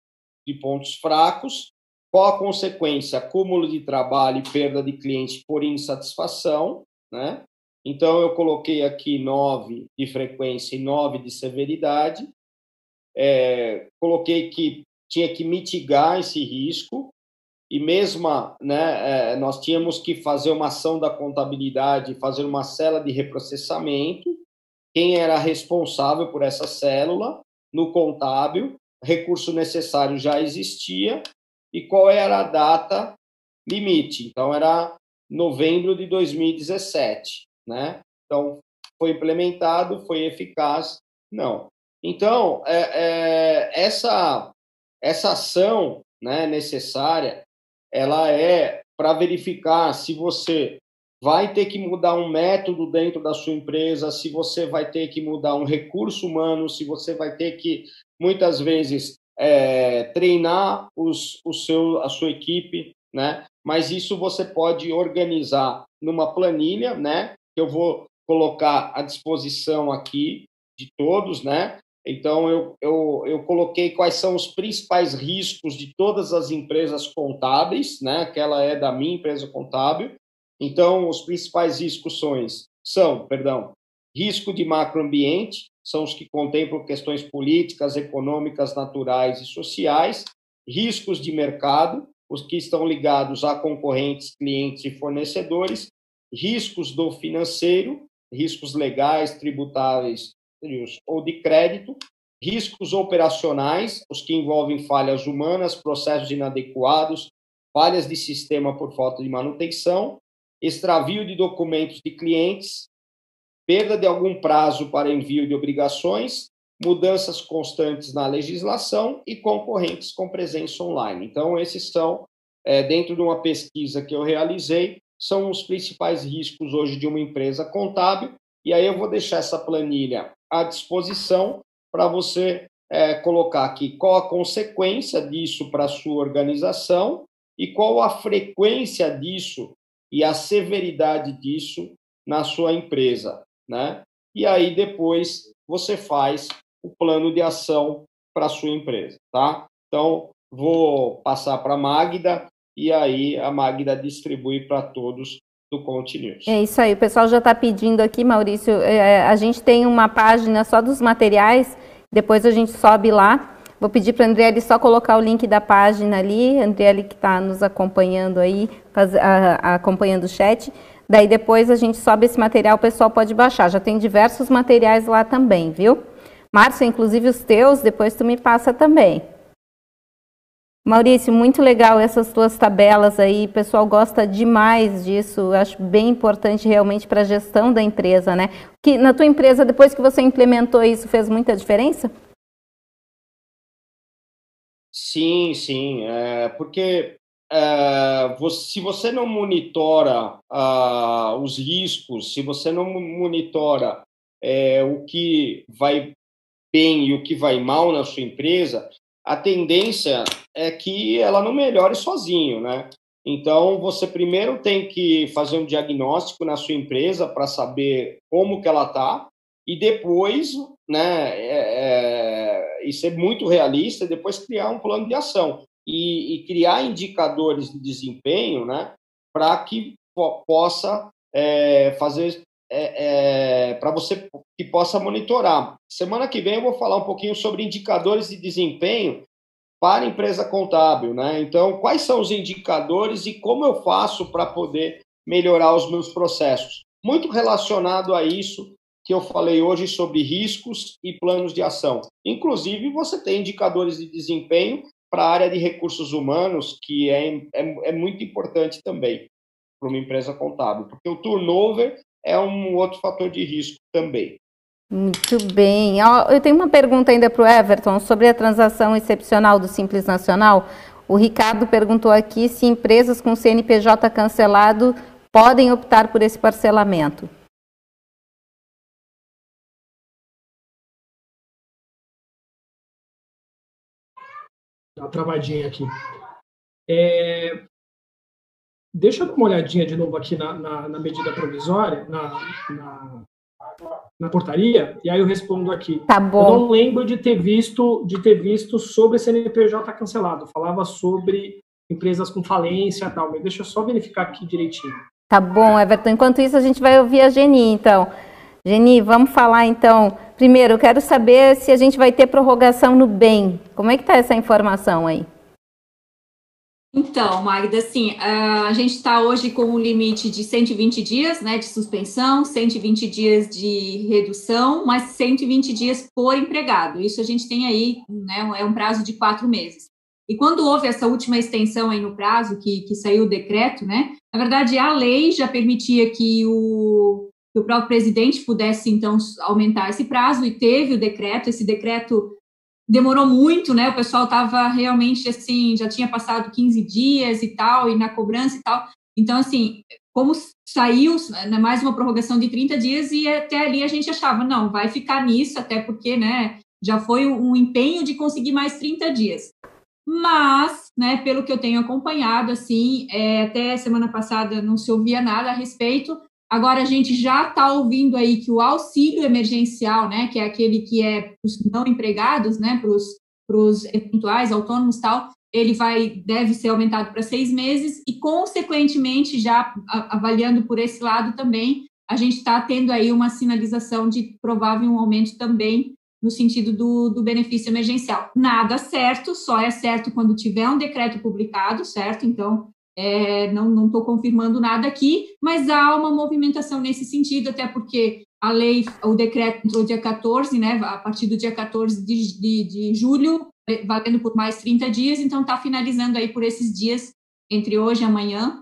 de pontos fracos. Qual a consequência? Acúmulo de trabalho e perda de cliente por insatisfação. Né? Então, eu coloquei aqui 9 de frequência e 9 de severidade. É, coloquei que tinha que mitigar esse risco e mesmo né, é, nós tínhamos que fazer uma ação da contabilidade, fazer uma célula de reprocessamento, quem era responsável por essa célula no contábil, recurso necessário já existia e qual era a data limite. Então era novembro de 2017, né? Então foi implementado, foi eficaz? Não. Então é, é, essa essa ação né, necessária ela é para verificar se você vai ter que mudar um método dentro da sua empresa, se você vai ter que mudar um recurso humano, se você vai ter que, muitas vezes, é, treinar os, o seu, a sua equipe, né? Mas isso você pode organizar numa planilha, né? Que eu vou colocar à disposição aqui de todos, né? Então, eu, eu, eu coloquei quais são os principais riscos de todas as empresas contábeis, né? Aquela é da minha empresa contábil. Então, os principais riscos são, são perdão, risco de macroambiente, são os que contemplam questões políticas, econômicas, naturais e sociais, riscos de mercado, os que estão ligados a concorrentes, clientes e fornecedores, riscos do financeiro, riscos legais, tributáveis ou de crédito, riscos operacionais, os que envolvem falhas humanas, processos inadequados, falhas de sistema por falta de manutenção, extravio de documentos de clientes, perda de algum prazo para envio de obrigações, mudanças constantes na legislação e concorrentes com presença online. Então, esses são, é, dentro de uma pesquisa que eu realizei, são os principais riscos hoje de uma empresa contábil. E aí eu vou deixar essa planilha à disposição para você é, colocar aqui qual a consequência disso para a sua organização e qual a frequência disso e a severidade disso na sua empresa, né? E aí depois você faz o plano de ação para a sua empresa, tá? Então, vou passar para a Magda e aí a Magda distribui para todos do. É isso aí, o pessoal já está pedindo aqui, Maurício, é, a gente tem uma página só dos materiais, depois a gente sobe lá. Vou pedir para a Andriele só colocar o link da página ali, Andriele que está nos acompanhando aí, faz, a, a, acompanhando o chat. Daí depois a gente sobe esse material, o pessoal pode baixar. Já tem diversos materiais lá também, viu? Márcio, inclusive os teus, depois tu me passa também. Maurício, muito legal essas tuas tabelas aí, o pessoal gosta demais disso, eu acho bem importante realmente para a gestão da empresa, né? Que na tua empresa, depois que você implementou isso, fez muita diferença? Sim, sim, é, porque é, você, se você não monitora os riscos, se você não monitora é, o que vai bem e o que vai mal na sua empresa, a tendência é que ela não melhore sozinho, né? Então, você primeiro tem que fazer um diagnóstico na sua empresa para saber como que ela está e depois, né, é, é, e ser muito realista, depois criar um plano de ação e, e criar indicadores de desempenho, né, para que po possa é, fazer é, é, para você que possa monitorar. Semana que vem eu vou falar um pouquinho sobre indicadores de desempenho para empresa contábil, né? Então, quais são os indicadores e como eu faço para poder melhorar os meus processos? Muito relacionado a isso que eu falei hoje sobre riscos e planos de ação. Inclusive, você tem indicadores de desempenho para a área de recursos humanos, que é, é, é muito importante também para uma empresa contábil, porque o turnover é um outro fator de risco também. Muito bem. Eu tenho uma pergunta ainda para o Everton sobre a transação excepcional do Simples Nacional. O Ricardo perguntou aqui se empresas com CNPJ cancelado podem optar por esse parcelamento. Dá uma travadinha aqui. É, deixa eu dar uma olhadinha de novo aqui na, na, na medida provisória, na, na, na, portaria, e aí eu respondo aqui. Tá bom. Eu não lembro de ter visto, de ter visto sobre CNPJ cancelado. falava sobre empresas com falência e tal, mas deixa eu só verificar aqui direitinho. Tá bom, Everton. Enquanto isso, a gente vai ouvir a Geni, então. Geni, vamos falar então. Primeiro, eu quero saber se a gente vai ter prorrogação no bem. Como é que está essa informação aí? Então, Magda, assim, a gente está hoje com um limite de 120 dias né, de suspensão, 120 dias de redução, mas 120 dias por empregado. Isso a gente tem aí, né, é um prazo de quatro meses. E quando houve essa última extensão aí no prazo, que, que saiu o decreto, né, na verdade a lei já permitia que o, que o próprio presidente pudesse, então, aumentar esse prazo, e teve o decreto, esse decreto demorou muito, né? O pessoal estava realmente assim, já tinha passado 15 dias e tal, e na cobrança e tal. Então, assim, como saiu né, mais uma prorrogação de 30 dias, e até ali a gente achava, não, vai ficar nisso, até porque, né, já foi um empenho de conseguir mais 30 dias. Mas, né, pelo que eu tenho acompanhado, assim, é, até semana passada não se ouvia nada a respeito, Agora a gente já está ouvindo aí que o auxílio emergencial, né, que é aquele que é para os não empregados, né, para os eventuais autônomos tal, ele vai deve ser aumentado para seis meses e consequentemente já avaliando por esse lado também a gente está tendo aí uma sinalização de provável um aumento também no sentido do, do benefício emergencial. Nada certo, só é certo quando tiver um decreto publicado, certo? Então é, não estou confirmando nada aqui, mas há uma movimentação nesse sentido, até porque a lei, o decreto entrou dia 14, né, a partir do dia 14 de, de, de julho, é, valendo por mais 30 dias, então está finalizando aí por esses dias, entre hoje e amanhã.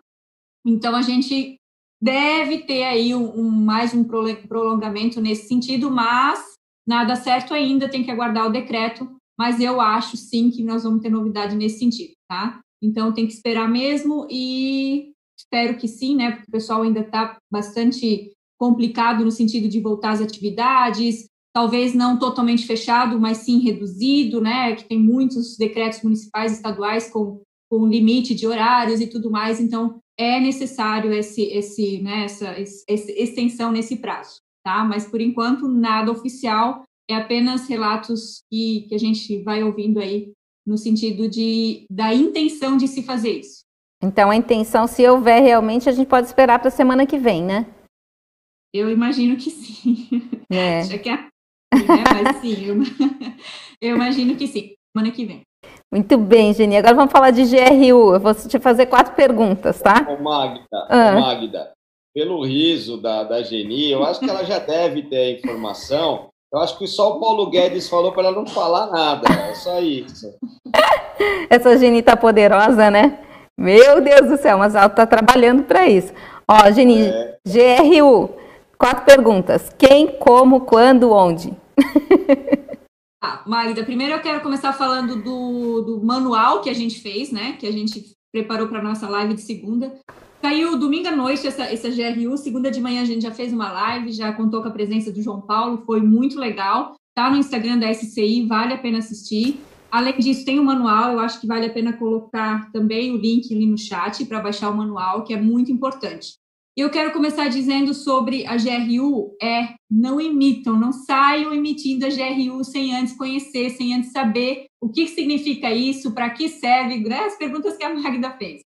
Então, a gente deve ter aí um, um, mais um prolongamento nesse sentido, mas nada certo ainda, tem que aguardar o decreto, mas eu acho sim que nós vamos ter novidade nesse sentido, tá? Então tem que esperar mesmo e espero que sim, né? Porque o pessoal ainda está bastante complicado no sentido de voltar às atividades, talvez não totalmente fechado, mas sim reduzido, né? Que tem muitos decretos municipais e estaduais com, com limite de horários e tudo mais, então é necessário esse, esse, né, essa, essa extensão nesse prazo, tá? Mas por enquanto nada oficial, é apenas relatos que, que a gente vai ouvindo aí no sentido de da intenção de se fazer isso. Então, a intenção, se houver realmente, a gente pode esperar para a semana que vem, né? Eu imagino que sim. É. Já que é, né? Mas sim, eu, eu imagino que sim, semana que vem. Muito bem, Geni. Agora vamos falar de GRU. Eu vou te fazer quatro perguntas, tá? Ô, Magda, ah. Magda, pelo riso da, da Geni, eu acho que ela já deve ter a informação eu acho que só o Paulo Guedes falou para ela não falar nada. É só isso. Essa Geni tá poderosa, né? Meu Deus do céu, mas ela tá trabalhando para isso. Ó, Geni, é. GRU, quatro perguntas. Quem, como, quando, onde? Ah, Magda, primeiro eu quero começar falando do, do manual que a gente fez, né? Que a gente preparou para nossa live de segunda. Caiu domingo à noite essa, essa GRU, segunda de manhã a gente já fez uma live, já contou com a presença do João Paulo, foi muito legal. Tá no Instagram da SCI, vale a pena assistir. Além disso, tem o um manual, eu acho que vale a pena colocar também o link ali no chat para baixar o manual, que é muito importante. Eu quero começar dizendo sobre a GRU, é não emitam, não saiam emitindo a GRU sem antes conhecer, sem antes saber o que significa isso, para que serve, né? as perguntas que a Magda fez.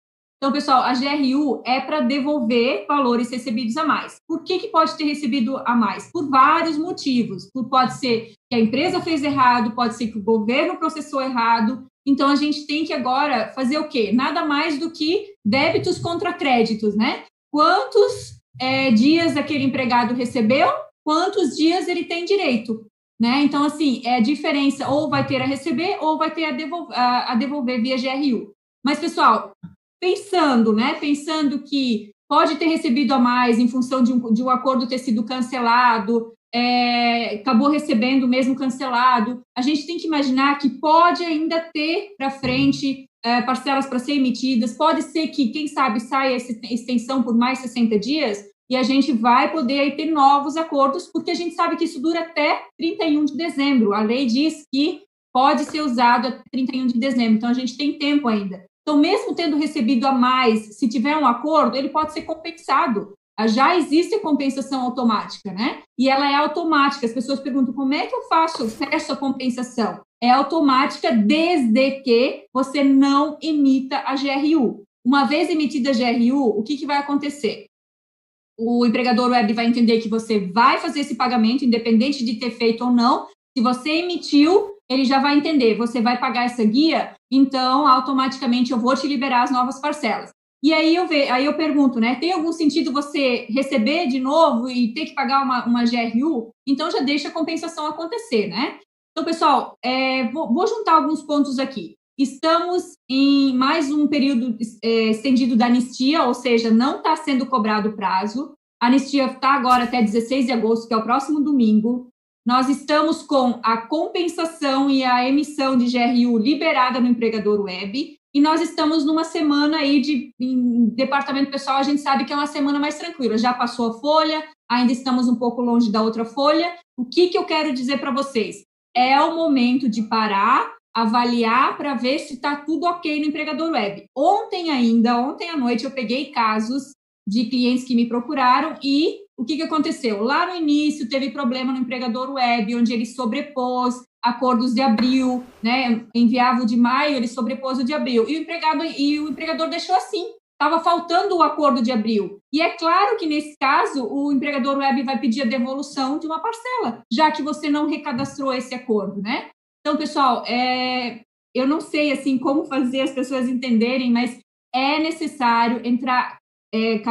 Então, pessoal, a GRU é para devolver valores recebidos a mais. Por que, que pode ter recebido a mais? Por vários motivos. Por, pode ser que a empresa fez errado, pode ser que o governo processou errado. Então, a gente tem que agora fazer o quê? Nada mais do que débitos contra créditos, né? Quantos é, dias aquele empregado recebeu, quantos dias ele tem direito. Né? Então, assim, é a diferença, ou vai ter a receber, ou vai ter a a, a devolver via GRU. Mas, pessoal, pensando, né? Pensando que pode ter recebido a mais em função de um, de um acordo ter sido cancelado, é, acabou recebendo mesmo cancelado. A gente tem que imaginar que pode ainda ter para frente é, parcelas para ser emitidas, pode ser que, quem sabe, saia essa extensão por mais 60 dias e a gente vai poder aí, ter novos acordos, porque a gente sabe que isso dura até 31 de dezembro. A lei diz que pode ser usado até 31 de dezembro, então a gente tem tempo ainda. Então, mesmo tendo recebido a mais, se tiver um acordo, ele pode ser compensado. Ah, já existe compensação automática, né? E ela é automática. As pessoas perguntam como é que eu faço, peço a compensação? É automática desde que você não emita a GRU. Uma vez emitida a GRU, o que, que vai acontecer? O empregador web vai entender que você vai fazer esse pagamento, independente de ter feito ou não. Se você emitiu, ele já vai entender, você vai pagar essa guia, então automaticamente eu vou te liberar as novas parcelas. E aí eu, ve, aí eu pergunto, né? Tem algum sentido você receber de novo e ter que pagar uma, uma GRU? Então já deixa a compensação acontecer, né? Então, pessoal, é, vou, vou, juntar alguns pontos aqui. Estamos em mais um período é, estendido da anistia, ou seja, não está sendo cobrado prazo. A anistia está agora até 16 de agosto, que é o próximo domingo. Nós estamos com a compensação e a emissão de GRU liberada no empregador web. E nós estamos numa semana aí de departamento pessoal, a gente sabe que é uma semana mais tranquila. Já passou a folha, ainda estamos um pouco longe da outra folha. O que, que eu quero dizer para vocês? É o momento de parar, avaliar para ver se está tudo ok no empregador web. Ontem ainda, ontem à noite, eu peguei casos de clientes que me procuraram e o que, que aconteceu? Lá no início teve problema no empregador web, onde ele sobrepôs acordos de abril, né? Enviava o de maio, ele sobrepôs o de abril. E o empregado e o empregador deixou assim. Estava faltando o acordo de abril. E é claro que, nesse caso, o empregador web vai pedir a devolução de uma parcela, já que você não recadastrou esse acordo, né? Então, pessoal, é, eu não sei assim como fazer as pessoas entenderem, mas é necessário entrar é,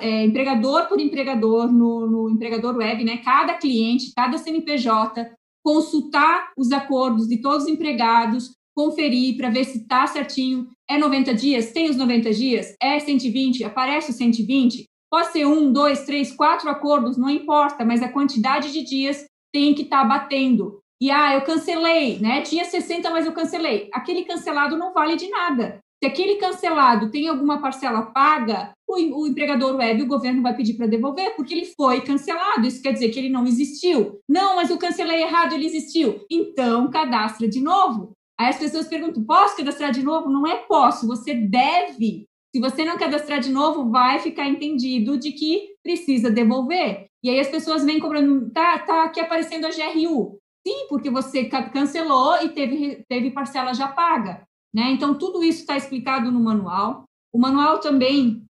é, empregador por empregador no, no empregador web, né? Cada cliente, cada CNPJ consultar os acordos de todos os empregados, conferir para ver se está certinho. É 90 dias? Tem os 90 dias? É 120? Aparece o 120? Pode ser um, dois, três, quatro acordos, não importa, mas a quantidade de dias tem que estar tá batendo. E ah, eu cancelei, né? Tinha 60, mas eu cancelei. Aquele cancelado não vale de nada. Se aquele cancelado tem alguma parcela paga, o, o empregador web, o governo vai pedir para devolver, porque ele foi cancelado. Isso quer dizer que ele não existiu. Não, mas eu cancelei errado, ele existiu. Então, cadastra de novo. Aí as pessoas perguntam: posso cadastrar de novo? Não é posso, você deve. Se você não cadastrar de novo, vai ficar entendido de que precisa devolver. E aí as pessoas vêm cobrando, tá, tá aqui aparecendo a GRU. Sim, porque você cancelou e teve, teve parcela já paga. Né? Então, tudo isso está explicado no manual. O manual também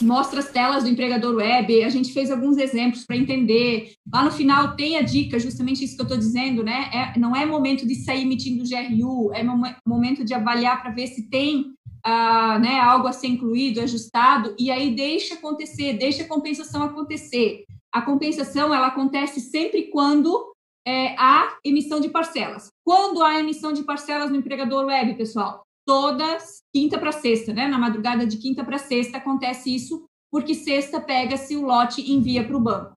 mostra as telas do empregador web, a gente fez alguns exemplos para entender. Lá no final tem a dica, justamente isso que eu estou dizendo, né? É, não é momento de sair emitindo GRU, é momento de avaliar para ver se tem ah, né, algo a ser incluído, ajustado, e aí deixa acontecer, deixa a compensação acontecer. A compensação ela acontece sempre quando é, há emissão de parcelas. Quando há emissão de parcelas no empregador web, pessoal? Todas quinta para sexta, né? Na madrugada de quinta para sexta acontece isso, porque sexta pega-se o lote e envia para o banco.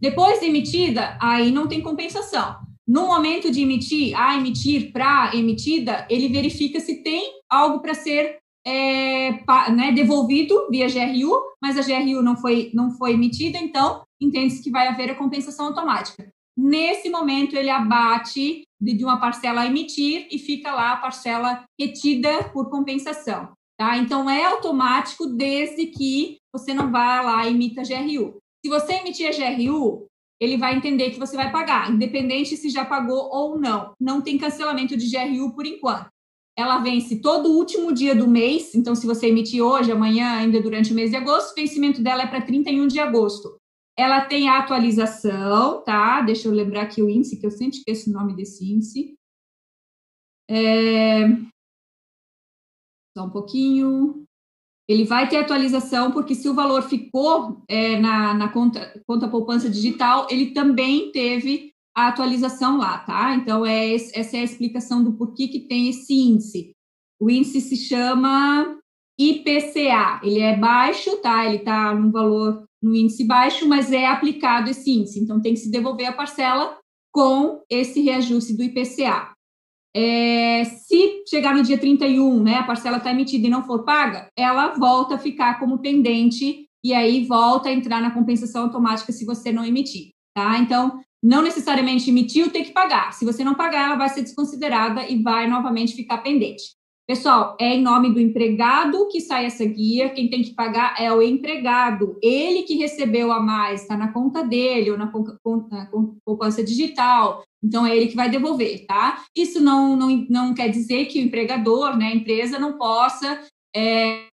Depois de emitida, aí não tem compensação. No momento de emitir, a emitir, para emitida, ele verifica se tem algo para ser é, pa, né, devolvido via GRU, mas a GRU não foi, não foi emitida, então entende-se que vai haver a compensação automática. Nesse momento, ele abate de uma parcela a emitir e fica lá a parcela retida por compensação. Tá? Então, é automático desde que você não vá lá e emita GRU. Se você emitir a GRU, ele vai entender que você vai pagar, independente se já pagou ou não. Não tem cancelamento de GRU por enquanto. Ela vence todo último dia do mês, então se você emitir hoje, amanhã, ainda durante o mês de agosto, o vencimento dela é para 31 de agosto. Ela tem a atualização, tá? Deixa eu lembrar aqui o índice, que eu sempre esqueço o nome desse índice. É... Só um pouquinho. Ele vai ter atualização, porque se o valor ficou é, na, na conta, conta poupança digital, ele também teve a atualização lá, tá? Então, é, essa é a explicação do porquê que tem esse índice. O índice se chama IPCA. Ele é baixo, tá? Ele está num valor no índice baixo, mas é aplicado esse índice. Então, tem que se devolver a parcela com esse reajuste do IPCA. É, se chegar no dia 31, né, a parcela está emitida e não for paga, ela volta a ficar como pendente e aí volta a entrar na compensação automática se você não emitir, tá? Então, não necessariamente emitiu, tem que pagar. Se você não pagar, ela vai ser desconsiderada e vai novamente ficar pendente. Pessoal, é em nome do empregado que sai essa guia. Quem tem que pagar é o empregado. Ele que recebeu a mais, está na conta dele ou na poupança digital. Então, é ele que vai devolver, tá? Isso não, não, não quer dizer que o empregador, né, a empresa, não possa é,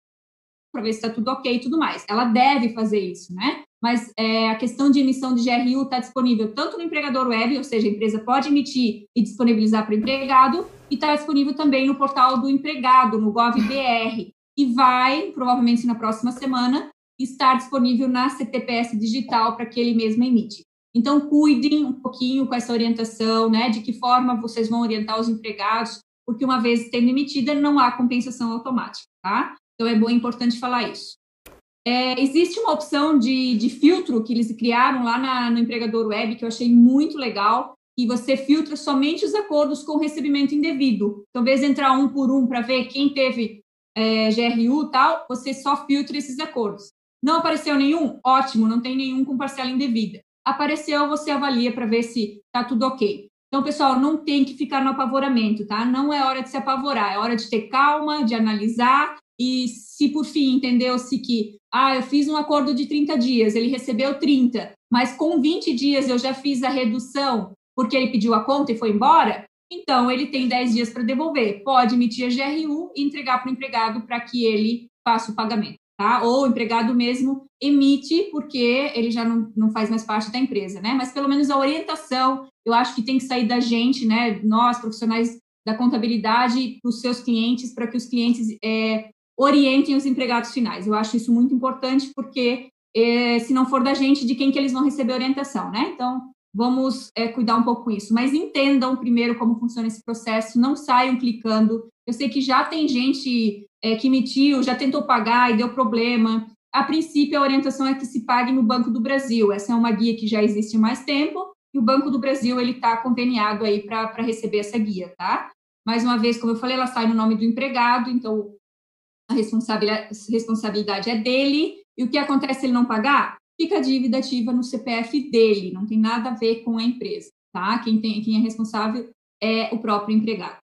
para ver se está tudo ok e tudo mais. Ela deve fazer isso, né? Mas é, a questão de emissão de GRU está disponível tanto no empregador web, ou seja, a empresa pode emitir e disponibilizar para o empregado, e está disponível também no portal do empregado, no GovBR, e vai, provavelmente na próxima semana, estar disponível na CTPS digital para que ele mesmo emite. Então, cuidem um pouquinho com essa orientação, né, de que forma vocês vão orientar os empregados, porque uma vez tendo emitida, não há compensação automática, tá? Então, é bom, é importante falar isso. É, existe uma opção de, de, filtro que eles criaram lá na, no empregador web, que eu achei muito legal, e você filtra somente os acordos com recebimento indevido. Então, de entrar um por um para ver quem teve é, GRU tal, você só filtra esses acordos. Não apareceu nenhum? Ótimo, não tem nenhum com parcela indevida. Apareceu, você avalia para ver se está tudo ok. Então, pessoal, não tem que ficar no apavoramento, tá? Não é hora de se apavorar, é hora de ter calma, de analisar e se por fim entendeu-se que, ah, eu fiz um acordo de 30 dias, ele recebeu 30, mas com 20 dias eu já fiz a redução porque ele pediu a conta e foi embora, então ele tem 10 dias para devolver. Pode emitir a GRU e entregar para o empregado para que ele faça o pagamento. Tá? Ou o empregado mesmo emite porque ele já não, não faz mais parte da empresa, né? Mas pelo menos a orientação, eu acho que tem que sair da gente, né? Nós, profissionais da contabilidade, para os seus clientes, para que os clientes é, orientem os empregados finais. Eu acho isso muito importante porque eh, se não for da gente, de quem que eles vão receber orientação, né? Então, vamos é, cuidar um pouco isso. Mas entendam primeiro como funciona esse processo, não saiam clicando. Eu sei que já tem gente é, que emitiu, já tentou pagar e deu problema. A princípio, a orientação é que se pague no Banco do Brasil. Essa é uma guia que já existe há mais tempo e o Banco do Brasil ele está conveniado aí para receber essa guia, tá? Mais uma vez, como eu falei, ela sai no nome do empregado, então responsabilidade é dele, e o que acontece se ele não pagar? Fica a dívida ativa no CPF dele, não tem nada a ver com a empresa, tá? Quem, tem, quem é responsável é o próprio empregado.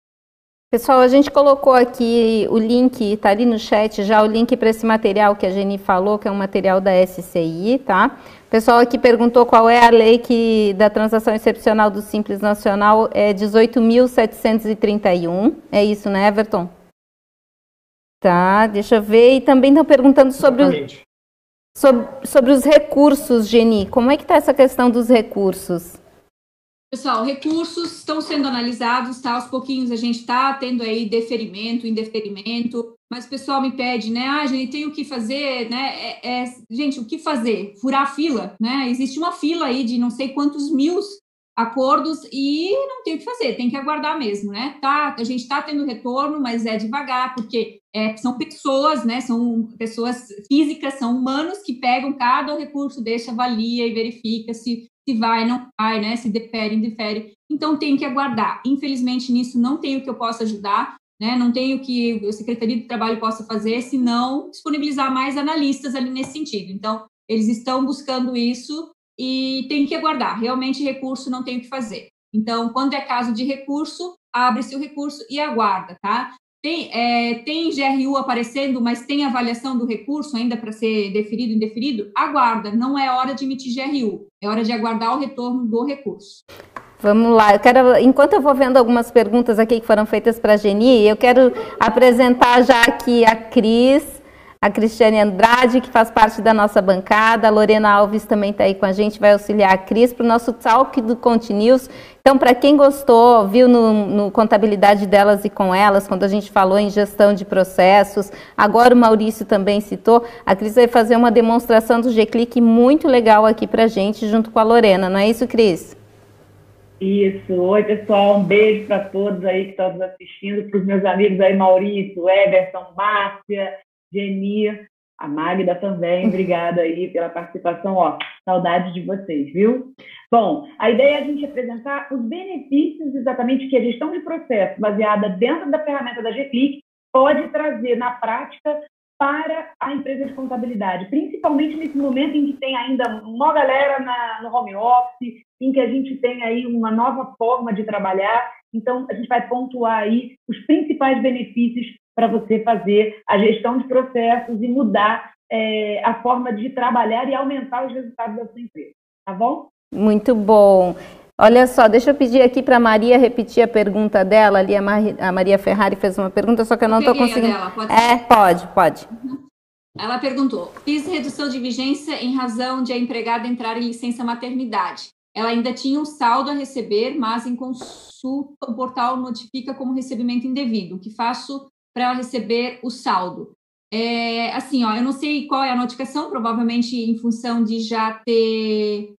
Pessoal, a gente colocou aqui o link, tá ali no chat já o link para esse material que a Jenny falou, que é um material da SCI, tá? Pessoal aqui perguntou qual é a lei que da transação excepcional do Simples Nacional, é 18.731, é isso, né, Everton? Tá, deixa eu ver. E também estão perguntando sobre, o, sobre, sobre os recursos, Geni. Como é que está essa questão dos recursos? Pessoal, recursos estão sendo analisados, tá? Aos pouquinhos a gente está tendo aí deferimento, indeferimento, mas o pessoal me pede, né? Ah, gente, tem o que fazer, né? É, é, gente, o que fazer? Furar a fila, né? Existe uma fila aí de não sei quantos mil acordos e não tem o que fazer, tem que aguardar mesmo, né? Tá, a gente está tendo retorno, mas é devagar, porque é, são pessoas, né? São pessoas físicas, são humanos que pegam cada recurso, deixa, avalia e verifica se, se vai, não vai, né? Se defere, indefere. Então tem que aguardar. Infelizmente, nisso não tenho o que eu possa ajudar, né? Não tenho o que a Secretaria do Trabalho possa fazer, se não disponibilizar mais analistas ali nesse sentido. Então, eles estão buscando isso e tem que aguardar. Realmente, recurso não tem o que fazer. Então, quando é caso de recurso, abre-se o recurso e aguarda, tá? Tem, é, tem GRU aparecendo, mas tem avaliação do recurso ainda para ser deferido, indeferido? Aguarda, não é hora de emitir GRU, é hora de aguardar o retorno do recurso. Vamos lá, eu quero, enquanto eu vou vendo algumas perguntas aqui que foram feitas para a Geni, eu quero apresentar já aqui a Cris, a Cristiane Andrade, que faz parte da nossa bancada, a Lorena Alves também está aí com a gente, vai auxiliar a Cris para o nosso talk do Continuous. Então, para quem gostou, viu no, no, Contabilidade delas e com elas, quando a gente falou em gestão de processos, agora o Maurício também citou, a Cris vai fazer uma demonstração do G-Click muito legal aqui para a gente, junto com a Lorena, não é isso, Cris? Isso. Oi, pessoal. Um beijo para todos aí que estão nos assistindo, para os meus amigos aí, Maurício, Everson, Márcia, Geni. A Magda também, obrigada aí pela participação, ó, saudade de vocês, viu? Bom, a ideia é a gente apresentar os benefícios exatamente que a gestão de processo baseada dentro da ferramenta da GClick pode trazer na prática para a empresa de contabilidade, principalmente nesse momento em que tem ainda uma galera na, no home office, em que a gente tem aí uma nova forma de trabalhar. Então, a gente vai pontuar aí os principais benefícios para você fazer a gestão de processos e mudar é, a forma de trabalhar e aumentar os resultados da sua empresa. Tá bom? Muito bom. Olha só, deixa eu pedir aqui para a Maria repetir a pergunta dela. Ali a, Maria Ferrari fez uma pergunta, só que eu não estou conseguindo. Dela, pode é, pode, pode. Uhum. Ela perguntou: fiz redução de vigência em razão de a empregada entrar em licença maternidade. Ela ainda tinha um saldo a receber, mas em consulta o portal notifica como recebimento indevido. O que faço para ela receber o saldo? É, assim, ó, eu não sei qual é a notificação, provavelmente em função de já ter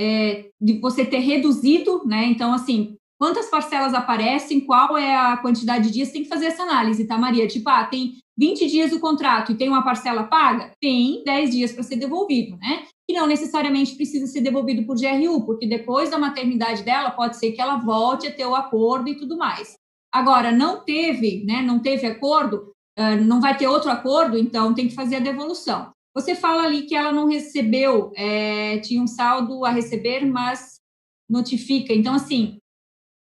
é, de você ter reduzido, né? Então, assim, quantas parcelas aparecem, qual é a quantidade de dias, tem que fazer essa análise, tá, Maria? Tipo, ah, tem 20 dias do contrato e tem uma parcela paga? Tem 10 dias para ser devolvido, né? E não necessariamente precisa ser devolvido por GRU, porque depois da maternidade dela, pode ser que ela volte a ter o acordo e tudo mais. Agora, não teve, né? Não teve acordo, não vai ter outro acordo, então tem que fazer a devolução. Você fala ali que ela não recebeu, é, tinha um saldo a receber, mas notifica. Então, assim,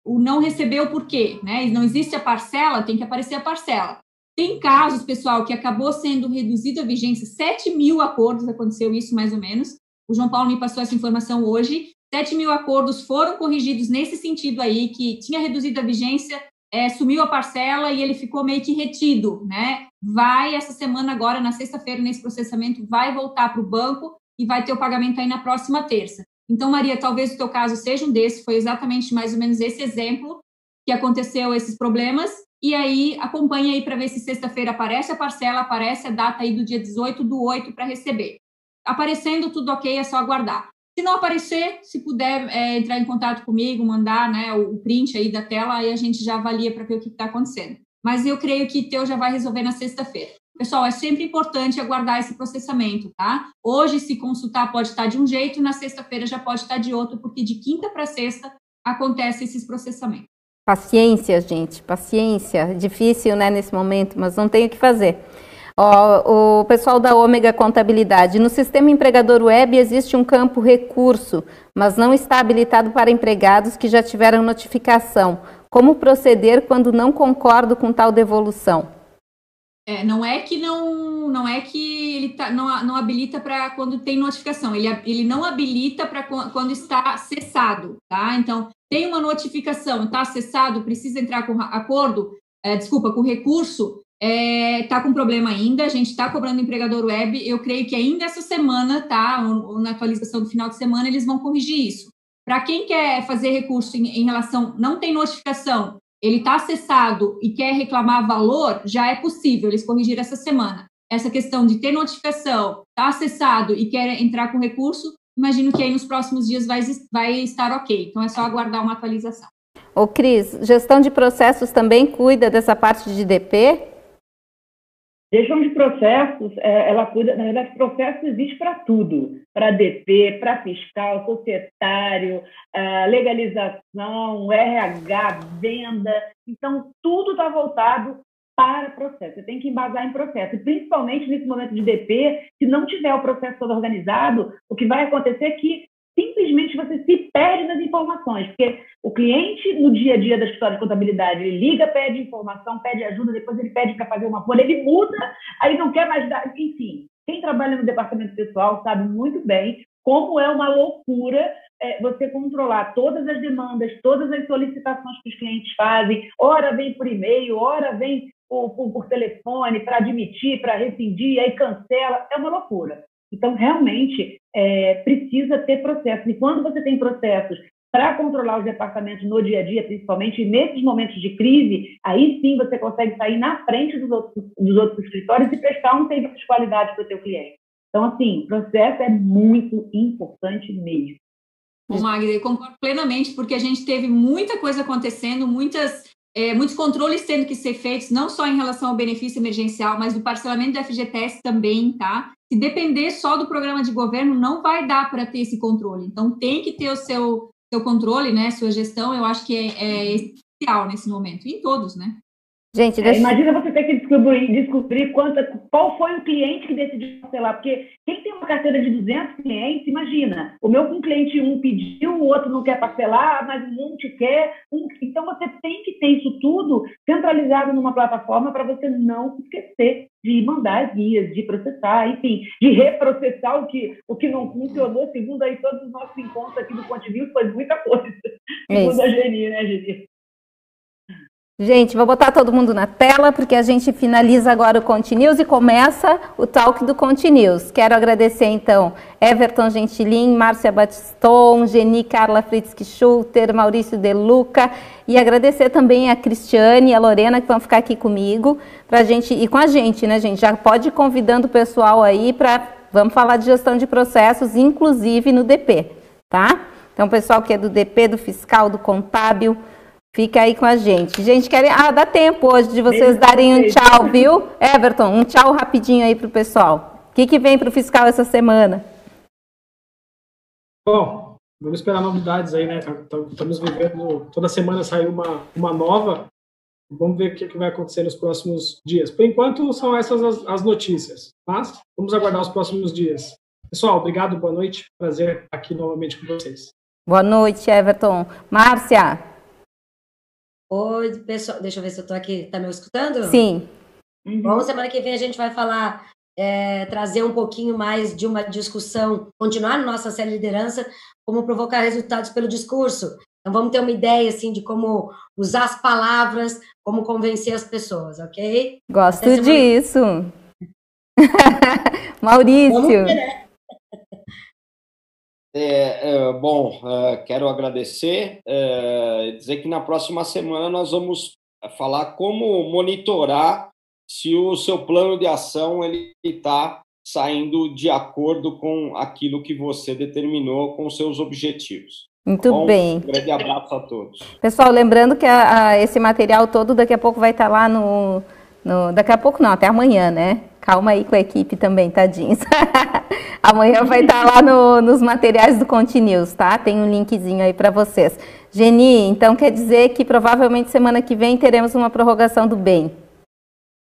o não recebeu por quê? Né? Não existe a parcela, tem que aparecer a parcela. Tem casos, pessoal, que acabou sendo reduzido a vigência, 7 mil acordos, aconteceu isso mais ou menos. O João Paulo me passou essa informação hoje. 7 mil acordos foram corrigidos nesse sentido aí, que tinha reduzido a vigência, é, sumiu a parcela e ele ficou meio que retido, né? Vai essa semana agora, na sexta-feira, nesse processamento, vai voltar para o banco e vai ter o pagamento aí na próxima terça. Então, Maria, talvez o teu caso seja um desse, foi exatamente mais ou menos esse exemplo que aconteceu esses problemas, e aí acompanha aí para ver se sexta-feira aparece a parcela, aparece a data aí do dia 18 do 8 para receber. Aparecendo tudo ok, é só aguardar. Se não aparecer, se puder é, entrar em contato comigo, mandar né, o, print aí da tela, aí a gente já avalia para ver o que está acontecendo. Mas eu creio que teu já vai resolver na sexta-feira. Pessoal, é sempre importante aguardar esse processamento, tá? Hoje, se consultar, pode estar de um jeito, na sexta-feira já pode estar de outro, porque de quinta para sexta acontece esses processamentos. Paciência, gente, paciência. Difícil, né, nesse momento, mas não tem o que fazer. O pessoal da Ômega Contabilidade, no sistema empregador web existe um campo recurso, mas não está habilitado para empregados que já tiveram notificação. Como proceder quando não concordo com tal devolução? É, não é que não, não é que ele tá, não, não habilita para quando tem notificação, ele, ele não habilita para quando está cessado, tá? Então, tem uma notificação, está cessado, precisa entrar com acordo, é, desculpa, com recurso, está é, tá com problema ainda, a gente está cobrando empregador web, eu creio que ainda essa semana, tá, ou, ou na atualização do final de semana, eles vão corrigir isso. Para quem quer fazer recurso em, em, relação, não tem notificação, ele está acessado e quer reclamar valor, já é possível, eles corrigiram essa semana. Essa questão de ter notificação, está acessado e quer entrar com recurso, imagino que aí nos próximos dias vai, vai estar ok. Então é só aguardar uma atualização. Ô Cris, gestão de processos também cuida dessa parte de DP? Gestão de processos, é, ela cuida, na verdade, processo existe para tudo, para DP, para fiscal, societário, legalização, RH, venda. Então, tudo está voltado para processo. Você tem que embasar em processo. E principalmente nesse momento de DP, se não tiver o processo todo organizado, o que vai acontecer é que simplesmente você se perde nas informações, porque o cliente, no dia a dia da história de contabilidade, ele liga, pede informação, pede ajuda, depois ele pede para fazer uma folha, ele muda, aí não quer mais dar. Enfim, quem trabalha no departamento pessoal sabe muito bem como é uma loucura é, você controlar todas as demandas, todas as solicitações que os clientes fazem, ora vem por e-mail, ora vem por, por, por telefone para admitir, para rescindir, aí cancela, é uma loucura. Então, realmente, é, precisa ter processos. E quando você tem processos para controlar os departamentos no dia a dia, principalmente nesses momentos de crise, aí sim você consegue sair na frente dos outros, dos outros escritórios e prestar um serviço de qualidade para o seu cliente. Então, assim, processo é muito importante mesmo. Bom, Magda, eu concordo plenamente, porque a gente teve muita coisa acontecendo, muitas é, muitos controles tendo que ser feitos, não só em relação ao benefício emergencial, mas do parcelamento do FGTS também, tá? Se depender só do programa de governo, não vai dar para ter esse controle. Então, tem que ter o seu, seu controle, né? Sua gestão, eu acho que é, é essencial nesse momento, em todos, né? Gente, é, deixa... é, imagina você ter que descobrir, descobrir quanta, qual foi o cliente que decidiu parcelar, porque quem tem uma carteira de 200 clientes, imagina, o meu um cliente um pediu, o outro não quer parcelar, mas um monte quer, um, então você tem que ter isso tudo centralizado numa plataforma para você não esquecer de mandar as guias, de processar, enfim, de reprocessar o que, o que não funcionou, segundo aí todos os nossos encontros aqui do Ponte foi muita coisa, segundo a Geni, né, Geni? Gente, vou botar todo mundo na tela, porque a gente finaliza agora o Continuous e começa o talk do Continuous. Quero agradecer, então, Everton Gentilin, Márcia Batiston, Geni Carla Fritzky Schulter, Maurício De Luca, e agradecer também a Cristiane e a Lorena, que vão ficar aqui comigo, pra gente, e com a gente, né, gente? Já pode ir convidando o pessoal aí para, vamos falar de gestão de processos, inclusive no DP, tá? Então, pessoal que é do DP, do fiscal, do contábil, Fica aí com a gente. Gente, querem. Ah, dá tempo hoje de vocês darem um tchau, viu? Everton, um tchau rapidinho aí pro pessoal. O que, que vem pro fiscal essa semana? Bom, vamos esperar novidades aí, né? Estamos vivendo. Toda semana sai uma, uma nova. Vamos ver o que, que vai acontecer nos próximos dias. Por enquanto, são essas as, as notícias. Mas vamos aguardar os próximos dias. Pessoal, obrigado, boa noite. Prazer aqui novamente com vocês. Boa noite, Everton. Márcia, Oi, pessoal. Deixa eu ver se eu estou aqui. Está me escutando? Sim. Uhum. Bom, semana que vem a gente vai falar, é, trazer um pouquinho mais de uma discussão, continuar na nossa série de liderança, como provocar resultados pelo discurso. Então vamos ter uma ideia assim de como usar as palavras, como convencer as pessoas, ok? Gosto disso. Maurício. É, é, bom, é, quero agradecer, é, dizer que na próxima semana nós vamos falar como monitorar se o seu plano de ação ele está saindo de acordo com aquilo que você determinou com seus objetivos. Muito Bom, bem. Um grande abraço a todos. Pessoal, lembrando que a, a, esse material todo daqui a pouco vai estar lá no, no, Daqui a pouco não, até amanhã, né? Calma aí com a equipe também, tadinhos. Amanhã vai estar lá no, nos materiais do Continuous, tá? Tem um linkzinho aí para vocês. Geni, então quer dizer que provavelmente semana que vem teremos uma prorrogação do bem.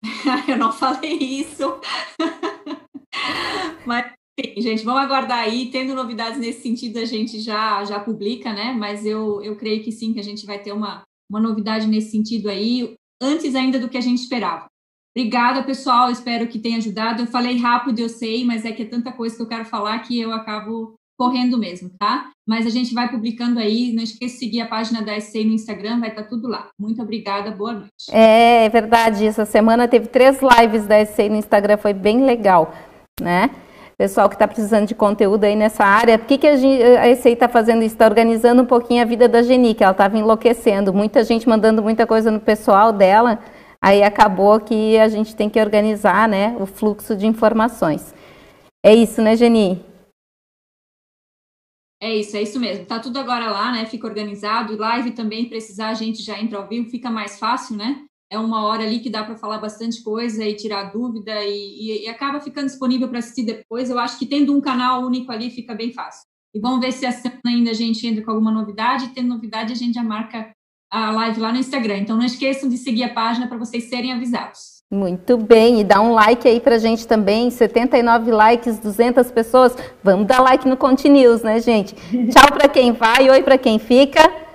Eu não falei isso. Mas, enfim, gente, vamos aguardar aí. Tendo novidades nesse sentido, a gente já, já publica, né? Mas eu, eu creio que sim, que a gente vai ter uma, uma novidade nesse sentido aí, antes ainda do que a gente esperava. Obrigada, pessoal. Espero que tenha ajudado. Eu falei rápido, eu sei, mas é que é tanta coisa que eu quero falar que eu acabo correndo mesmo, tá? Mas a gente vai publicando aí. Não esqueça de seguir a página da SCI no Instagram, vai estar tá tudo lá. Muito obrigada, boa noite. É, é verdade. Essa semana teve três lives da SCI no Instagram, foi bem legal, né? Pessoal que está precisando de conteúdo aí nessa área, por que, que a, SCI está fazendo isso? Está organizando um pouquinho a vida da Geni, que ela estava enlouquecendo. Muita gente mandando muita coisa no pessoal dela. Aí acabou que a gente tem que organizar né, o fluxo de informações. É isso, né, Geni? É isso, é isso mesmo. Tá tudo agora lá, né? Fica organizado. Live também, precisar, a gente já entra ao vivo, fica mais fácil, né? É uma hora ali que dá para falar bastante coisa e tirar dúvida e, e, e acaba ficando disponível para assistir depois. Eu acho que tendo um canal único ali fica bem fácil. E vamos ver se a semana ainda a gente entra com alguma novidade. Tendo novidade, a gente já marca a live lá no Instagram. Então não esqueçam de seguir a página para vocês serem avisados. Muito bem, e dá um like aí pra gente também, 79 likes, 200 pessoas. Vamos dar like no Continuous, né, gente? Tchau para quem vai, oi para quem fica.